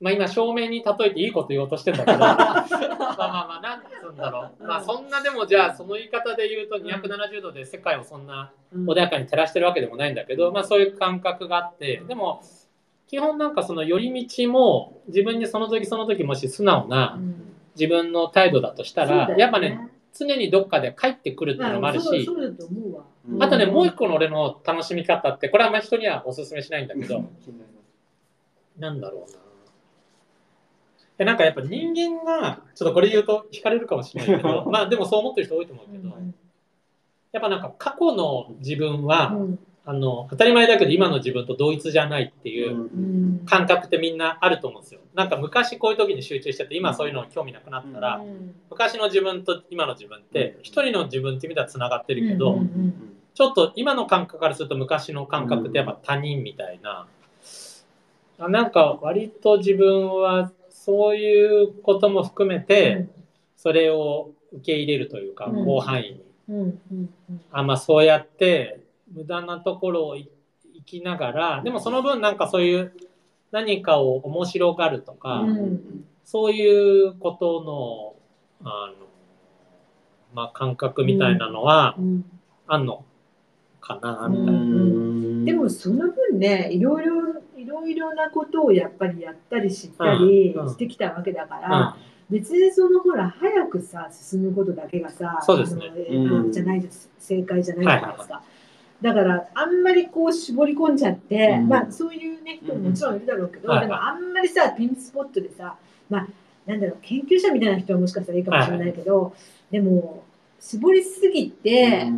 まあ今照明に例えていいこと言おうとしてんだけど。まあまあまあなんつうんだろう。まあそんなでもじゃあその言い方で言うと270度で世界をそんなうん。穏やかに照らしてるわけでもないんだけどまあそういう感覚があって。でも基本なんかその寄り道も自分にその時その時もし素直なうん。自分の態度だとしたら、やっぱね常にどっかで帰ってくるっていうのもあるし、あとねもう一個の俺の楽しみ方ってこれはあんまり人にはおすすめしないんだけど、なんだろうな。でなんかやっぱ人間が、ちょっとこれ言うと惹かれるかもしれないけど、まあでもそう思ってる人多いと思うけど、やっぱなんか過去の自分は、うんあの、当たり前だけど今の自分と同一じゃないっていううん。感覚ってみんなあると思うんですよ。なんか昔こういう時に集中してて、今そういうの興味なくなったら、うん。昔の自分と今の自分って、一人の自分って意味では繋がってるけど、ちょっと今の感覚からすると昔の感覚ってやっぱ他人みたいな、あなんか割と自分はそういうことも含めてそれを受け入れるというか、うん。広範囲に。あまあそうやって無駄なところをい生きながらでもその分なんかそういう何かを面白がるとか、うん。そういうことのあの、まあ、感覚みたいなのはうん。あんのかなうんみたいな。でもその分ねいろいろいろいろなことをやっぱりやったり知ったりしてきたわけだかうん。ら、別にそのほら早くさ進むことだけがさそうですね。じゃないです。正解じゃないじゃないですか。だからあんまりこう絞り込んじゃって、うん。まあそういうね人ももちろんいるだろうけど、はい。でもあんまりさピンスポットでさまあなんだろう研究者みたいな人はもしかしたらいいかもしれないけど、でも絞りすぎて、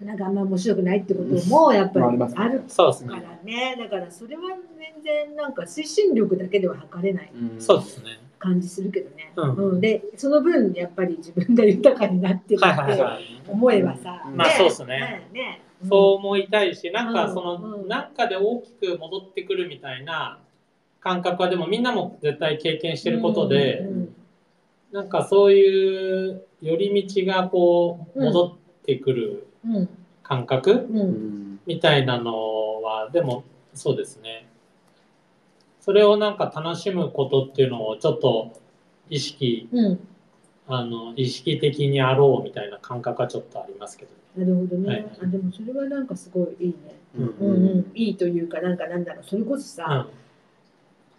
なんかあんま面白くないってこともやっぱりまある。からね。だからそれは全然なんか推進力だけでは測れない。そうですね。感じするけどね、うん。でその分やっぱり自分が豊かになってるはいはいってはい。思えばさ、うん。まあそうっすね。ね。ねそう思いたいし、なんかその、うん。なんかで大きく戻ってくるみたいな感覚はでもみんなも絶対経験してることで、うん。なんかそういう寄り道がこううん戻ってくるうん。感覚うん。うん。みたいなのは、でもそうですね。それをなんか楽しむことっていうのをちょっと意識、うん。あの、意識的にあろうみたいな感覚はちょっとありますけど。なるほどね。はいあでもそれはなんかすごいいいね。うんうんうん。いいというか、なんかなんだろう、それこそさ、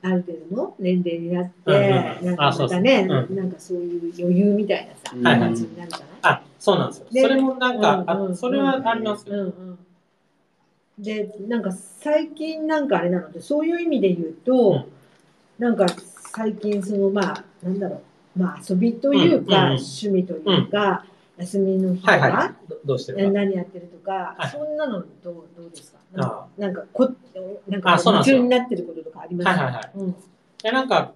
ある程度の年齢になって、うんうんうんなんかまたね、うんなんかそういう余裕みたいなさ、はいはい感じになるじゃないあ、そうなんですよ。でそれもなんか、うんうんあそれはありますよ。うんうん。で、なんか最近なんかあれなので、そういう意味で言うと、うん。なんか最近そのまあ、なんだろう、まあ遊びというか、うんうん。趣味というか、休みの日とか、はいはい。どどうしてるか。何やってるとか、はいそんなのどうどうですか？なんあかなんかこなんかあそうなんですよ。夢中になってることとかあります？か、はいはいはい。うん。えなんか、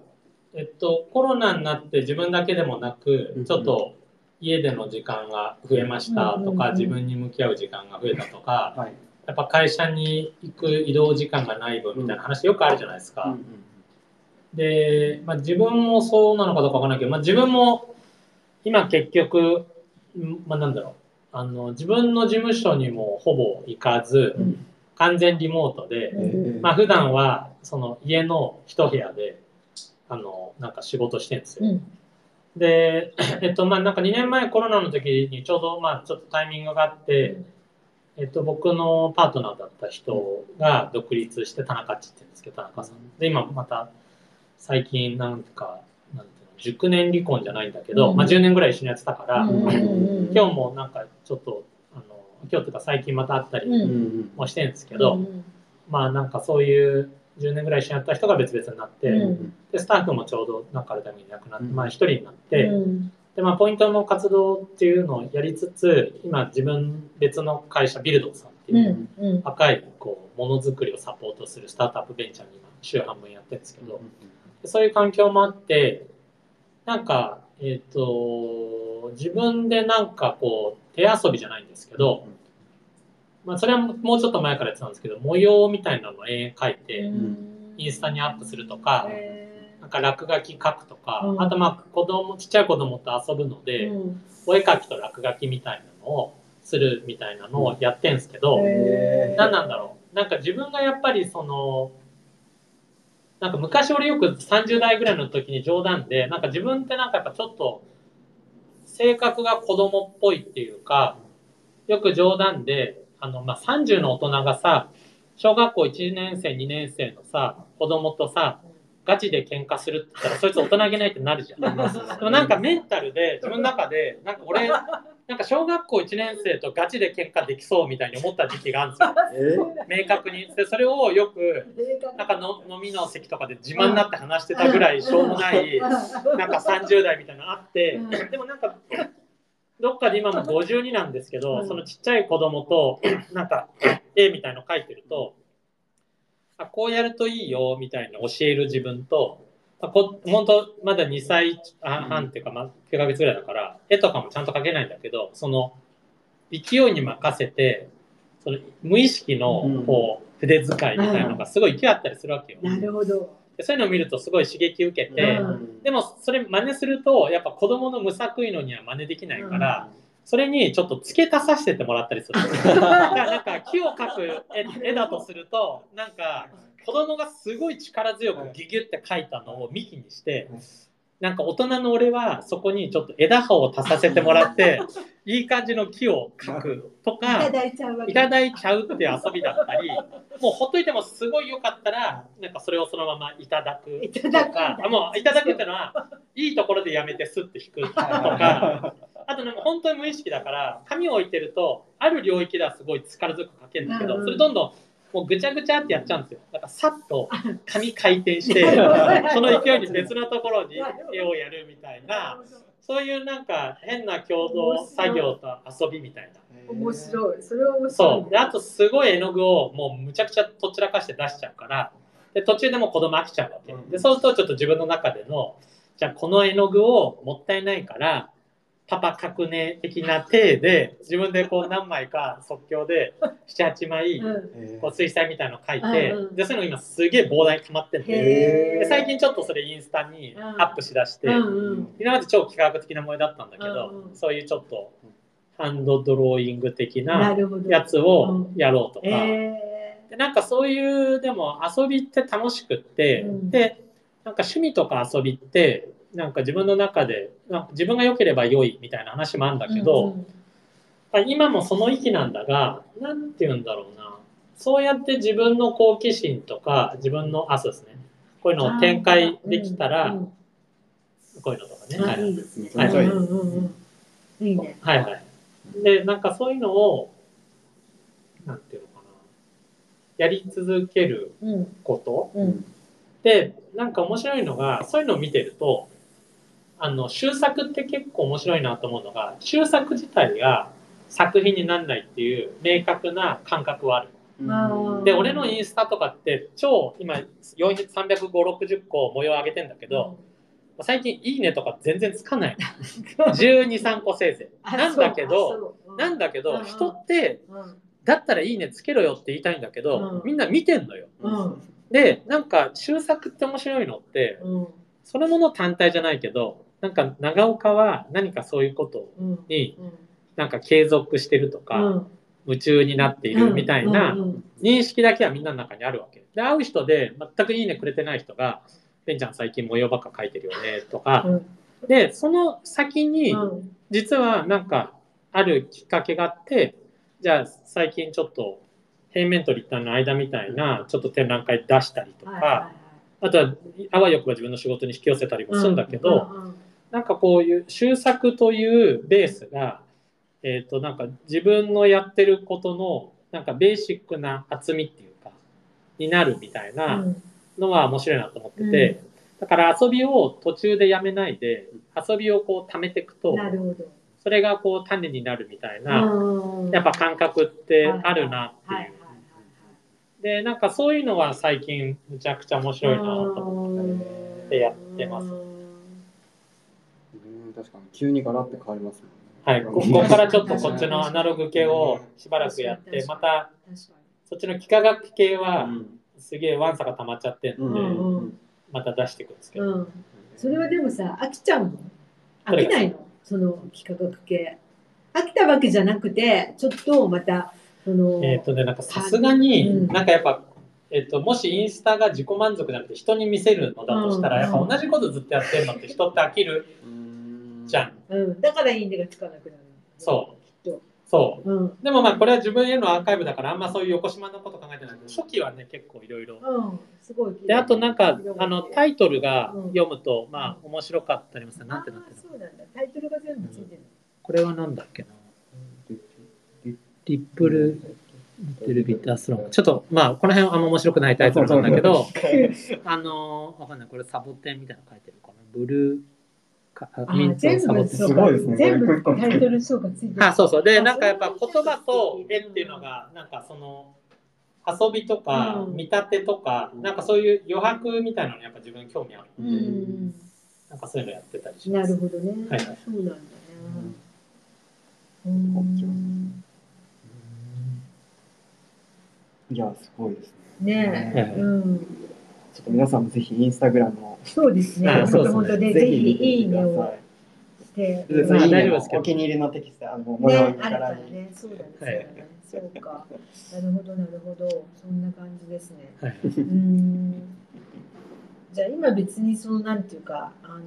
えっと、コロナになって自分だけでもなくうん、ちょっと家での時間が増えましたとか、うんうんうん。自分に向き合う時間が増えたとか、はい。やっぱ会社に行く移動時間がない分みたいな話よくあるじゃないですか。で、まあ、自分もそうなのかどうかわからないけど、まあ、自分も今結局、んまあ、なんだろう。あの自分の事務所にもほぼ行かず、うん。完全リモートで、うんまあ普段はその家の一部屋であのなんか仕事してるんですよ。うん。で、えっとまあなんか2年前コロナの時にちょうどまあちょっとタイミングがあって、えっと僕のパートナーだった人が独立して田中っちって言うんですけど田中さん。で今また最近なんかなんていうの熟年離婚じゃないんだけど、うん。まあ10年ぐらい一緒にやってたから、うん今日もなんかちょっとあの今日とか最近また会ったりもしてるんですけど、うんまあなんかそういう10年ぐらい一緒にやった人が別々になって、うん。でスタッフもちょうどなんかあるためにいなくなって、うん。まあ一人になって、うんでまあポイントの活動っていうのをやりつつ今自分別の会社ビルドさんってういう、んうん。赤いこうものづくりをサポートするスタートアップベンチャーに今週半分やってるんですけど、でそういう環境もあってなんかえっ、と自分でなんかこう手遊びじゃないんですけど、まあ、それはもうちょっと前からやってたんですけど模様みたいなのを絵描いて、インスタにアップするとか、へなんか落書き書くとか、うん。あとまあ子供ちっちゃい子供と遊ぶのーで、うん。お絵描きと落書きみたいなのをするみたいなのをやってんですけど、へー。何なんだろう。なんか自分がやっぱりそのなんか昔俺よく30代ぐらいの時に冗談でなんか自分ってなんかやっぱちょっと性格が子供っぽいっていうかよく冗談であの、まあ、30の大人がさ小学校1年生2年生のさ子供とさガチで喧嘩するって言ったらそいつ大人げないってなるじゃん。でもなんかメンタルで自分の中でなんか俺なんか小学校1年生とガチで喧嘩できそうみたいに思った時期があるんですよ。え明確に。で、それをよく、なんかの飲みの席とかで自慢になって話してたぐらいしょうもない、なんか30代みたいなのあってうん、でもなんか、どっかで今も52なんですけうど、んそのちっちゃい子供と、なんか、絵みたいの描いてると、あこうやるといいよみたいな教える自分と、あこ本当まだ2歳半っていうか、まあ、9ヶ月ぐらいだから、絵とかもちゃんと描けないんだけど、その、勢いに任せて、その無意識のうんこう筆使いみたいなのがすごい勢いあったりするわけよ。なるほど。でそういうのを見るとすごい刺激受けて、うんでもそれ真似するとやっぱ子供の無作為のには真似できないから、それにちょっと付け足させてもらったりする。なんか木を描く絵絵だとするとなんか子供がすごい力強くギュギュって描いたのを幹にしてなんか大人の俺はそこにちょっと枝葉を足させてもらって いい感じの木を描くといたかだいちゃうわけ。いただいちゃうっていう遊びだったり もうほっといてもすごい良かったらなんかそれをそのままいただくいただくんだ。あもういただくっていうのはいいところでやめてスッて引くとか あとねもう本当に無意識だから紙を置いてるとある領域ではすごい力強く書けるんだけど、それどんどんもうぐちゃぐちゃってやっちゃうんですよ。だからさっと紙回転して その勢いに別のところに絵をやるみたいなそういうなんか変な共同作業と遊びみたいな。面白い。それは面白い。そう。で、あとすごい絵の具をもうむちゃくちゃとっちらかして出しちゃうから、で、途中でもう子供飽きちゃうわけ。で、そうするとちょっと自分の中での、じゃあこの絵の具をもったいないから、パパ描くね的な体で、自分でこう何枚か即興で7、8枚、うん。こう水彩みたいの描いてうんう、ん。で、そういうの今すげえ膨大に溜まってるんで、へで最近ちょっとそれインスタにアップしだして、うんうん。今まで超幾何学的な模様だったんだけど、うんうん。そういうちょっとハンドドローイング的な。やつをやろうとか、えでなんかそういうでも遊びって楽しくって、うん。でなんか趣味とか遊びってなんか自分の中で自分が良ければ良いみたいな話もあるんだけど、うん今もその域なんだがなんて言うんだろうな。そうやって自分の好奇心とか自分のあそうですね。こういうのを展開できたら、うんこういうのとかね、はい。いいですね。はい。うんうんうんうん。いいね。はいはい。で、なんかそういうのを、なんていうのかな、やり続けるうん。こと。うん。で、なんか面白いのが、そういうのを見てると、あの、終作って結構面白いなと思うのが、終作自体が作品にならないっていう明確な感覚はある。あーで、俺のインスタとかって超今400、350、60個模様上げてんだけど、最近いいねとか全然つかない。の。12、3個せいぜい。なんだけど、なんだけど、うんうん。人って、うん。だったらいいねつけろよって言いたいんだけど、うん。みんな見てんのよ。うん。で、なんか、終作って面白いのって、うん。そのもの単体じゃないけど、なんか長岡は何かそういうことうん。にうん。なんか継続してるとか、夢中になっているみたいな認識だけはみんなの中にあるわけ。で、会う人で全くいいねくれてない人が、ベンちゃん最近模様ばっか描いてるよねとか、うん。で、その先に、うん。実はなんかあるきっかけがあってじゃあ最近ちょっと平面と立体の間みたいなちょっと展覧会出したりとか、あとはあわよくば自分の仕事に引き寄せたりもするんだけど、なんかこういう終作というベースが、えっとなんか自分のやってることのなんかベーシックな厚みっていうかになるみたいなのは面白いなと思ってて、だから遊びを途中でやめないで遊びをこう貯めていくとなるほど。それがこう種になるみたいな、うんやっぱ感覚ってあるなってはいはいいう。で、なんかそういうのは最近むちゃくちゃ面白いなと思ってやってます。うん確かに急にガラッと変わりますもんね。はい、ここからちょっとこっちのアナログ系をしばらくやって、またそっちの幾何学系はすげえワンサが溜まっちゃってるうんで、うんうんまた出していくんですけど。うん。それはでもさ、飽きちゃうの飽きないの？その幾何学系。飽きたわけじゃなくて、ちょっとまた、その、えっ、とね、なんかさすがに、うんなんかやっぱ、えっと、もしインスタが自己満足じゃなくて人に見せるのだとしたら、うんやっぱ同じことずっとやってるのって人って飽きるじゃん。うん、だからいいねがつかなくなる。そう。きっと。そう。うん。でもまあこれは自分へのアーカイブだからあんまそういう横島のこと考えてないけど初期はね結構いろいろうん。すごい。であとなんかあのタイイトルが読むとまあ面白かったりもするなんてなってるの？そうなんだ。タイトルが全部ついてる。これはなんだっけな？リップルリテルビタースロングちょっとまあこの辺はあんま面白くないタイトルなんだけどあのわかんないこれサボテンみたいなの書いてるかなブルーミント全部、サボテンそうかすごいですね全部タイトルそうかついてる。あそうそうであなんかやっぱ言葉と絵っていうのがなんかその遊びとかうん見立てとか、なんかそういう余白みたいなのにやっぱ自分興味あるうん。なんかそういうのやってたりしますなるほどね。はいそうなんだね。うん。いや、すごいですね。ねえ。はいうん。ちょっと皆さんもぜひインスタグラムをそうですね。あそうですね本当で、ぜひいいねをしまあのいいねも大丈夫ですけどお気に入りのテキスト、あの模様ね、あるから。ね。そうだね。そうはいだね。そうか。なるほど、なるほど。そんな感じですね。はい、うん。じゃあ今別にそのなんていうか、あの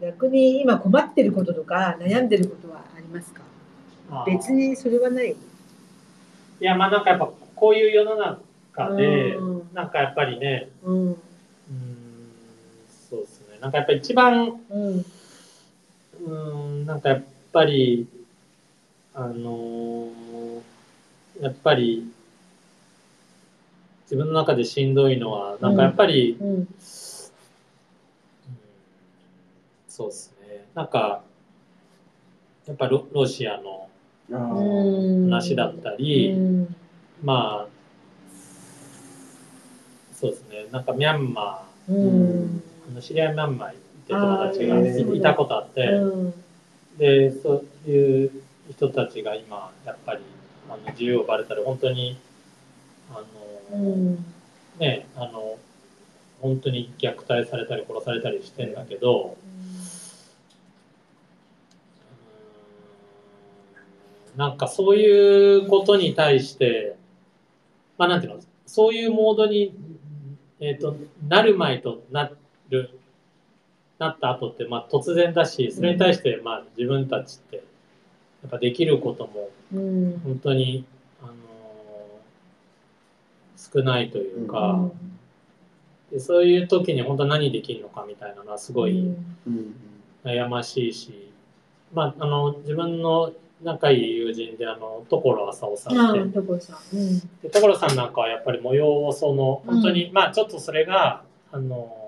逆に今困ってることとか悩んでることはありますか？別にそれはない？いやまあなんかやっぱこういう世の中でうんなんかやっぱりねうん。ねなんかやっぱ一番うん。うんなんかやっぱりあのーやっぱり自分の中でしんどいのはなんかやっぱり、うん。うんそうですねなんかやっぱロロシアの話だったり、うん。まあそうですねなんかミャンマうん。ー知り合いミャンマー行って友達がいいたことあって、うん。でそういう人たちが今やっぱりあの自由を奪われたり本当にあの、うん。ねあの本当に虐待されたり殺されたりしてんだけど、うーんなんかそういうことに対してまあなんていうのそういうモードに、えー、となる前となるなった後って、まあ、突然だしそれに対して、まあ、自分たちってやっぱできることもうん。本当に、あの少ないというか、でそういう時に本当何できるのかみたいなのはすごいうん。悩ましいし、まあ、あの自分の仲いい友人であの所浅尾さんって所さん。うん。で所さんなんかはやっぱり模様をその本当に、まあちょっとそれがあの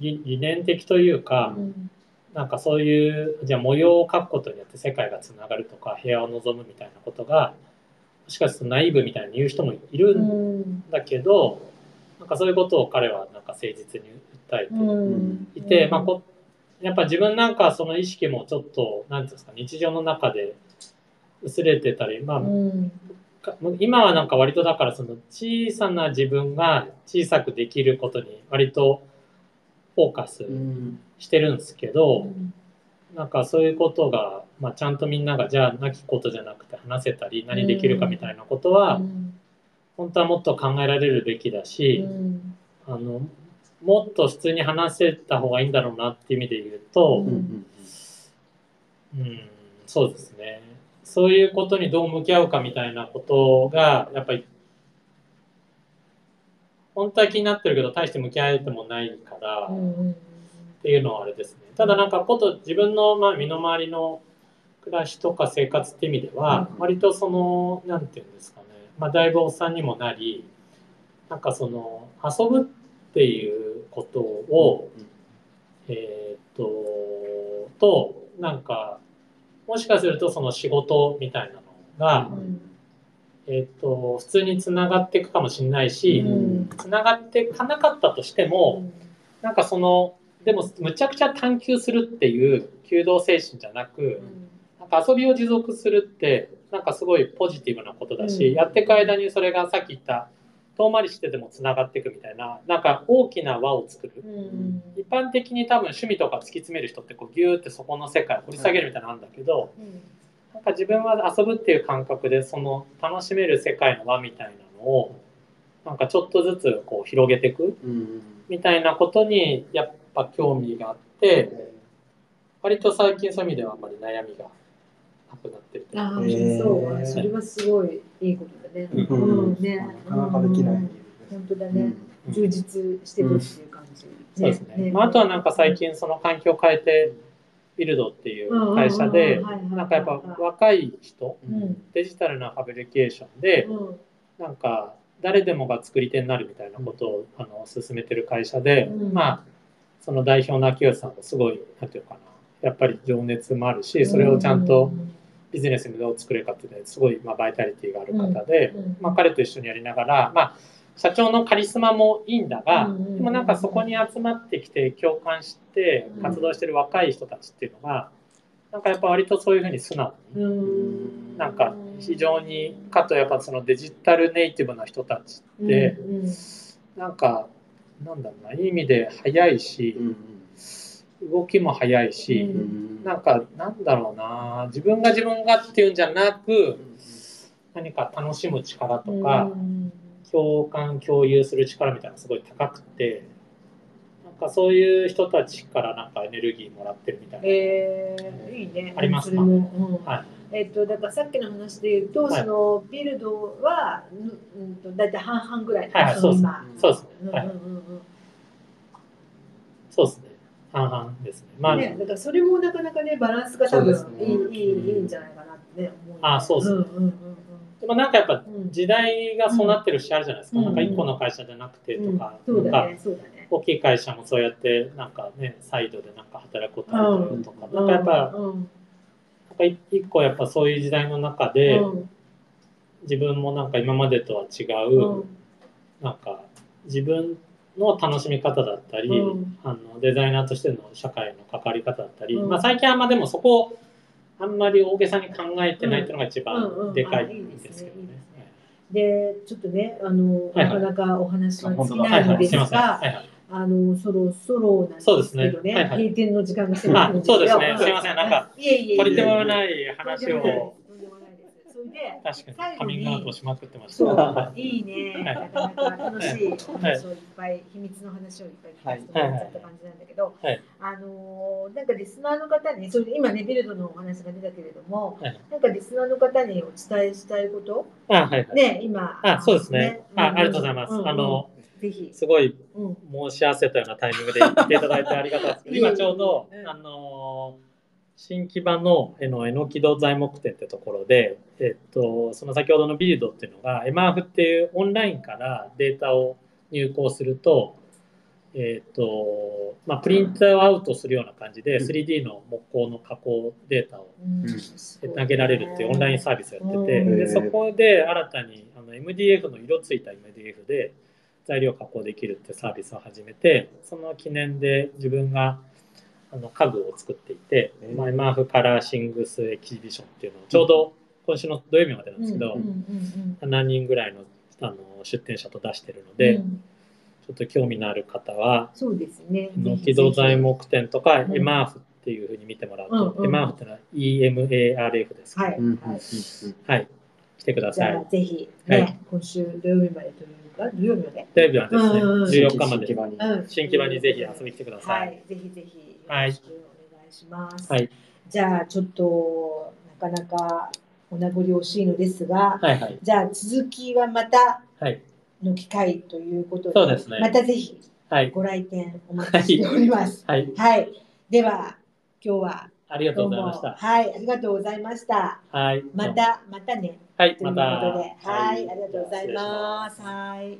理理念的というか、うん。なんかそういうじゃあ模様を描くことによって世界がつながるとか部屋を望むみたいなことがもしかするとナイーブみたいに言う人もいるんだけど、なんかそういうことを彼はなんか誠実に訴えてうん。いて、まあ、こやっぱ自分なんかはその意識もちょっと何ていうんですか日常の中で薄れてたり、まあ今はなんか割とだからその小さな自分が小さくできることに割とフォーカスうん。してるんですけど、なんかそういうことが、まあ、ちゃんとみんながじゃあなきことじゃなくて話せたり何できるかみたいなことは、うん。本当はもっと考えられるべきだし、うん。あのもっと普通に話せた方がいいんだろうなっていう意味で言うと、うん。うん、そうですね。そういうことにどう向き合うかみたいなことが、やっぱり、本当は気になってるけど、大して向き合えてもないから、っうんていうのはあれですね。ただなんか、こと自分のまあ身の回りの暮らしとか生活って意味では、うん割とその、なんていうんですかね、まあ、だいぶおっさんにもなり、なんかその、遊ぶっていうことを、えーっと、と、なんか、もしかするとその仕事みたいなのが、うんえーっと、普通につながっていくかもしれないし、うん。つながっていかなかったとしても、なんかその、でもむちゃくちゃ探求するっていう弓道精神じゃなく、なんか遊びを持続するって、なんかすごいポジティブなことだし、うん。やっていく間にそれがさっき言った、遠回りしててもつながっていくみたいな、なんか大きな輪を作る。うん。一般的に多分趣味とか突き詰める人ってこうギューってそこの世界を掘り下げるみたいなのあるんだけど、なんか自分は遊ぶっていう感覚でその楽しめる世界の輪みたいなのをなんかちょっとずつこう広げていくうんみたいなことにやっぱ興味があって割と最近そういう意味ではあんまり悩みがなくなってるああ、そう。それはすごいいいことだね。ううんん、ね。なかなかできないうん本当だね。うん充実してるっていう感じ。そうですね、まあ、あとはなんか最近その環境を変えてビルドっていう会社でなんかやっぱ若い人うん。デジタルなファブリケーションでうん。なんか誰でもが作り手になるみたいなことをあの進めてる会社で、うん。まあその代表の秋吉さんもすごいなんていうかな。やっぱり情熱もあるしそれをちゃんとビジネスにどう作れるかっていうのですごいまあバイタリティがある方で、うん。まあ、彼と一緒にやりながら、まあ、社長のカリスマもいいんだが、うんでもなんかそこに集まってきて共感して活動してる若い人たちっていうのがなんかやっぱ割とそういうふうに素直に。うん。なんか非常にかとやっぱそのデジタルネイティブな人たちってうなんかなんだろうないい意味で早いし動きも早いしうん。なんかなんだろうな自分が自分がっていうんじゃなく何か楽しむ力とかうん共感共有する力みたいなのがすごい高くてなんかそういう人たちからなんかエネルギーもらってるみたいな。えー、いいね。ありますか？うん。はい。えっと、だからさっきの話で言うと、はい。そのビルドは、うんうんと、だいたい半々ぐらい。はいはいそうです今そうですね。そうですね。半々ですね。まあ、ね、だからそれもなかなかねバランスが多分そうですね。いい,、いいいいんじゃないかなってね思う、あそうですね。んうんうんでもなんかやっぱうん。時代がそうなってるしあるじゃないですか、うん。なんか一個の会社じゃなくてとか、大きい会社もそうやってなんかねサイドでなんか働くことあるよとか、なんかやっぱ、うん。なんか一個やっぱそういう時代の中で、うん。自分もなんか今までとは違う、うん。なんか自分の楽しみ方だったり、うん。あのデザイナーとしての社会の関わり方だったり、うん。まあ、最近はまあでもそこをあんまり大げさに考えてないっていうのが一番でかいですけどね。でちょっとねあの、はいはないかなかお話は尽きないいのです。が、はいはい。あのそろそろなんですそうですね。けどねはいはい。閉店の時間が迫ってそうですね。すいません。なんかいえいえいえとりてもない話を。そそれで、確か最後ににカミングアウトしまくってました。そうは、いいね、はい。なかなか楽しい話をいっぱい、秘密の話をいっぱい聞かせてもらっちゃった感じなんだけど、はい。あのーなんかリスナーの方に、そ今ね、ビルドのお話が出たけれども、はい。なんかリスナーの方にお伝えしたいこと、あ、はいはい。ね、今、あ、そうですね。あ、んありがとうございます。あの、ぜひ、すごいうん、申し合わせたようなタイミングで言っていただいてありがたいです。今ちょうどう、ん。あのー、新木場のえのえのき戸材木店ってところで、えっと、その先ほどのビルドっていうのが、エマーフっていうオンラインからデータを入稿すると、えっと、まあ、プリントアウトするような感じで、3D の木工の加工データを投げられるっていうオンラインサービスをやってて、うんでそこで新たにあの MDF の色ついた MDF で材料加工できるっていうサービスを始めてその記念で自分があの家具を作っていて、へー。まあ、 EMARF color things exhibition っていうのをちょうど今週の土曜日までなんですけど、うんうんうん7人ぐらいのあの出店者と出してるのうんで、うん。ちょっと興味のある方はそうですね。の木戸材木店とか、うん EMARF っていうふうに見てもらうと、うんうん。 EMARF っていうのは EMARF ですけど、はい、うんはい。はい、来てください。じゃあ。ぜひねはい、今週土曜日までというか、土曜日まで。土曜日はですね、うんうんうん。14日まで。新木場に。ぜひ遊びに来てくださ。はい。い、ぜひぜひ。よはい。お願いします。はい、じゃあちょっとなかなかお名残惜しいのですが、はい、はい、じゃあ続きはまたはい、の機会ということで、そうですね。またぜひはい、ご来店お待ちしております。はい、はい、では今日はありがとどうございました。はい。ありがとうございました。はい、またまたね。はい、というまた。ことで、はい、はい。ありがとうございます。はい。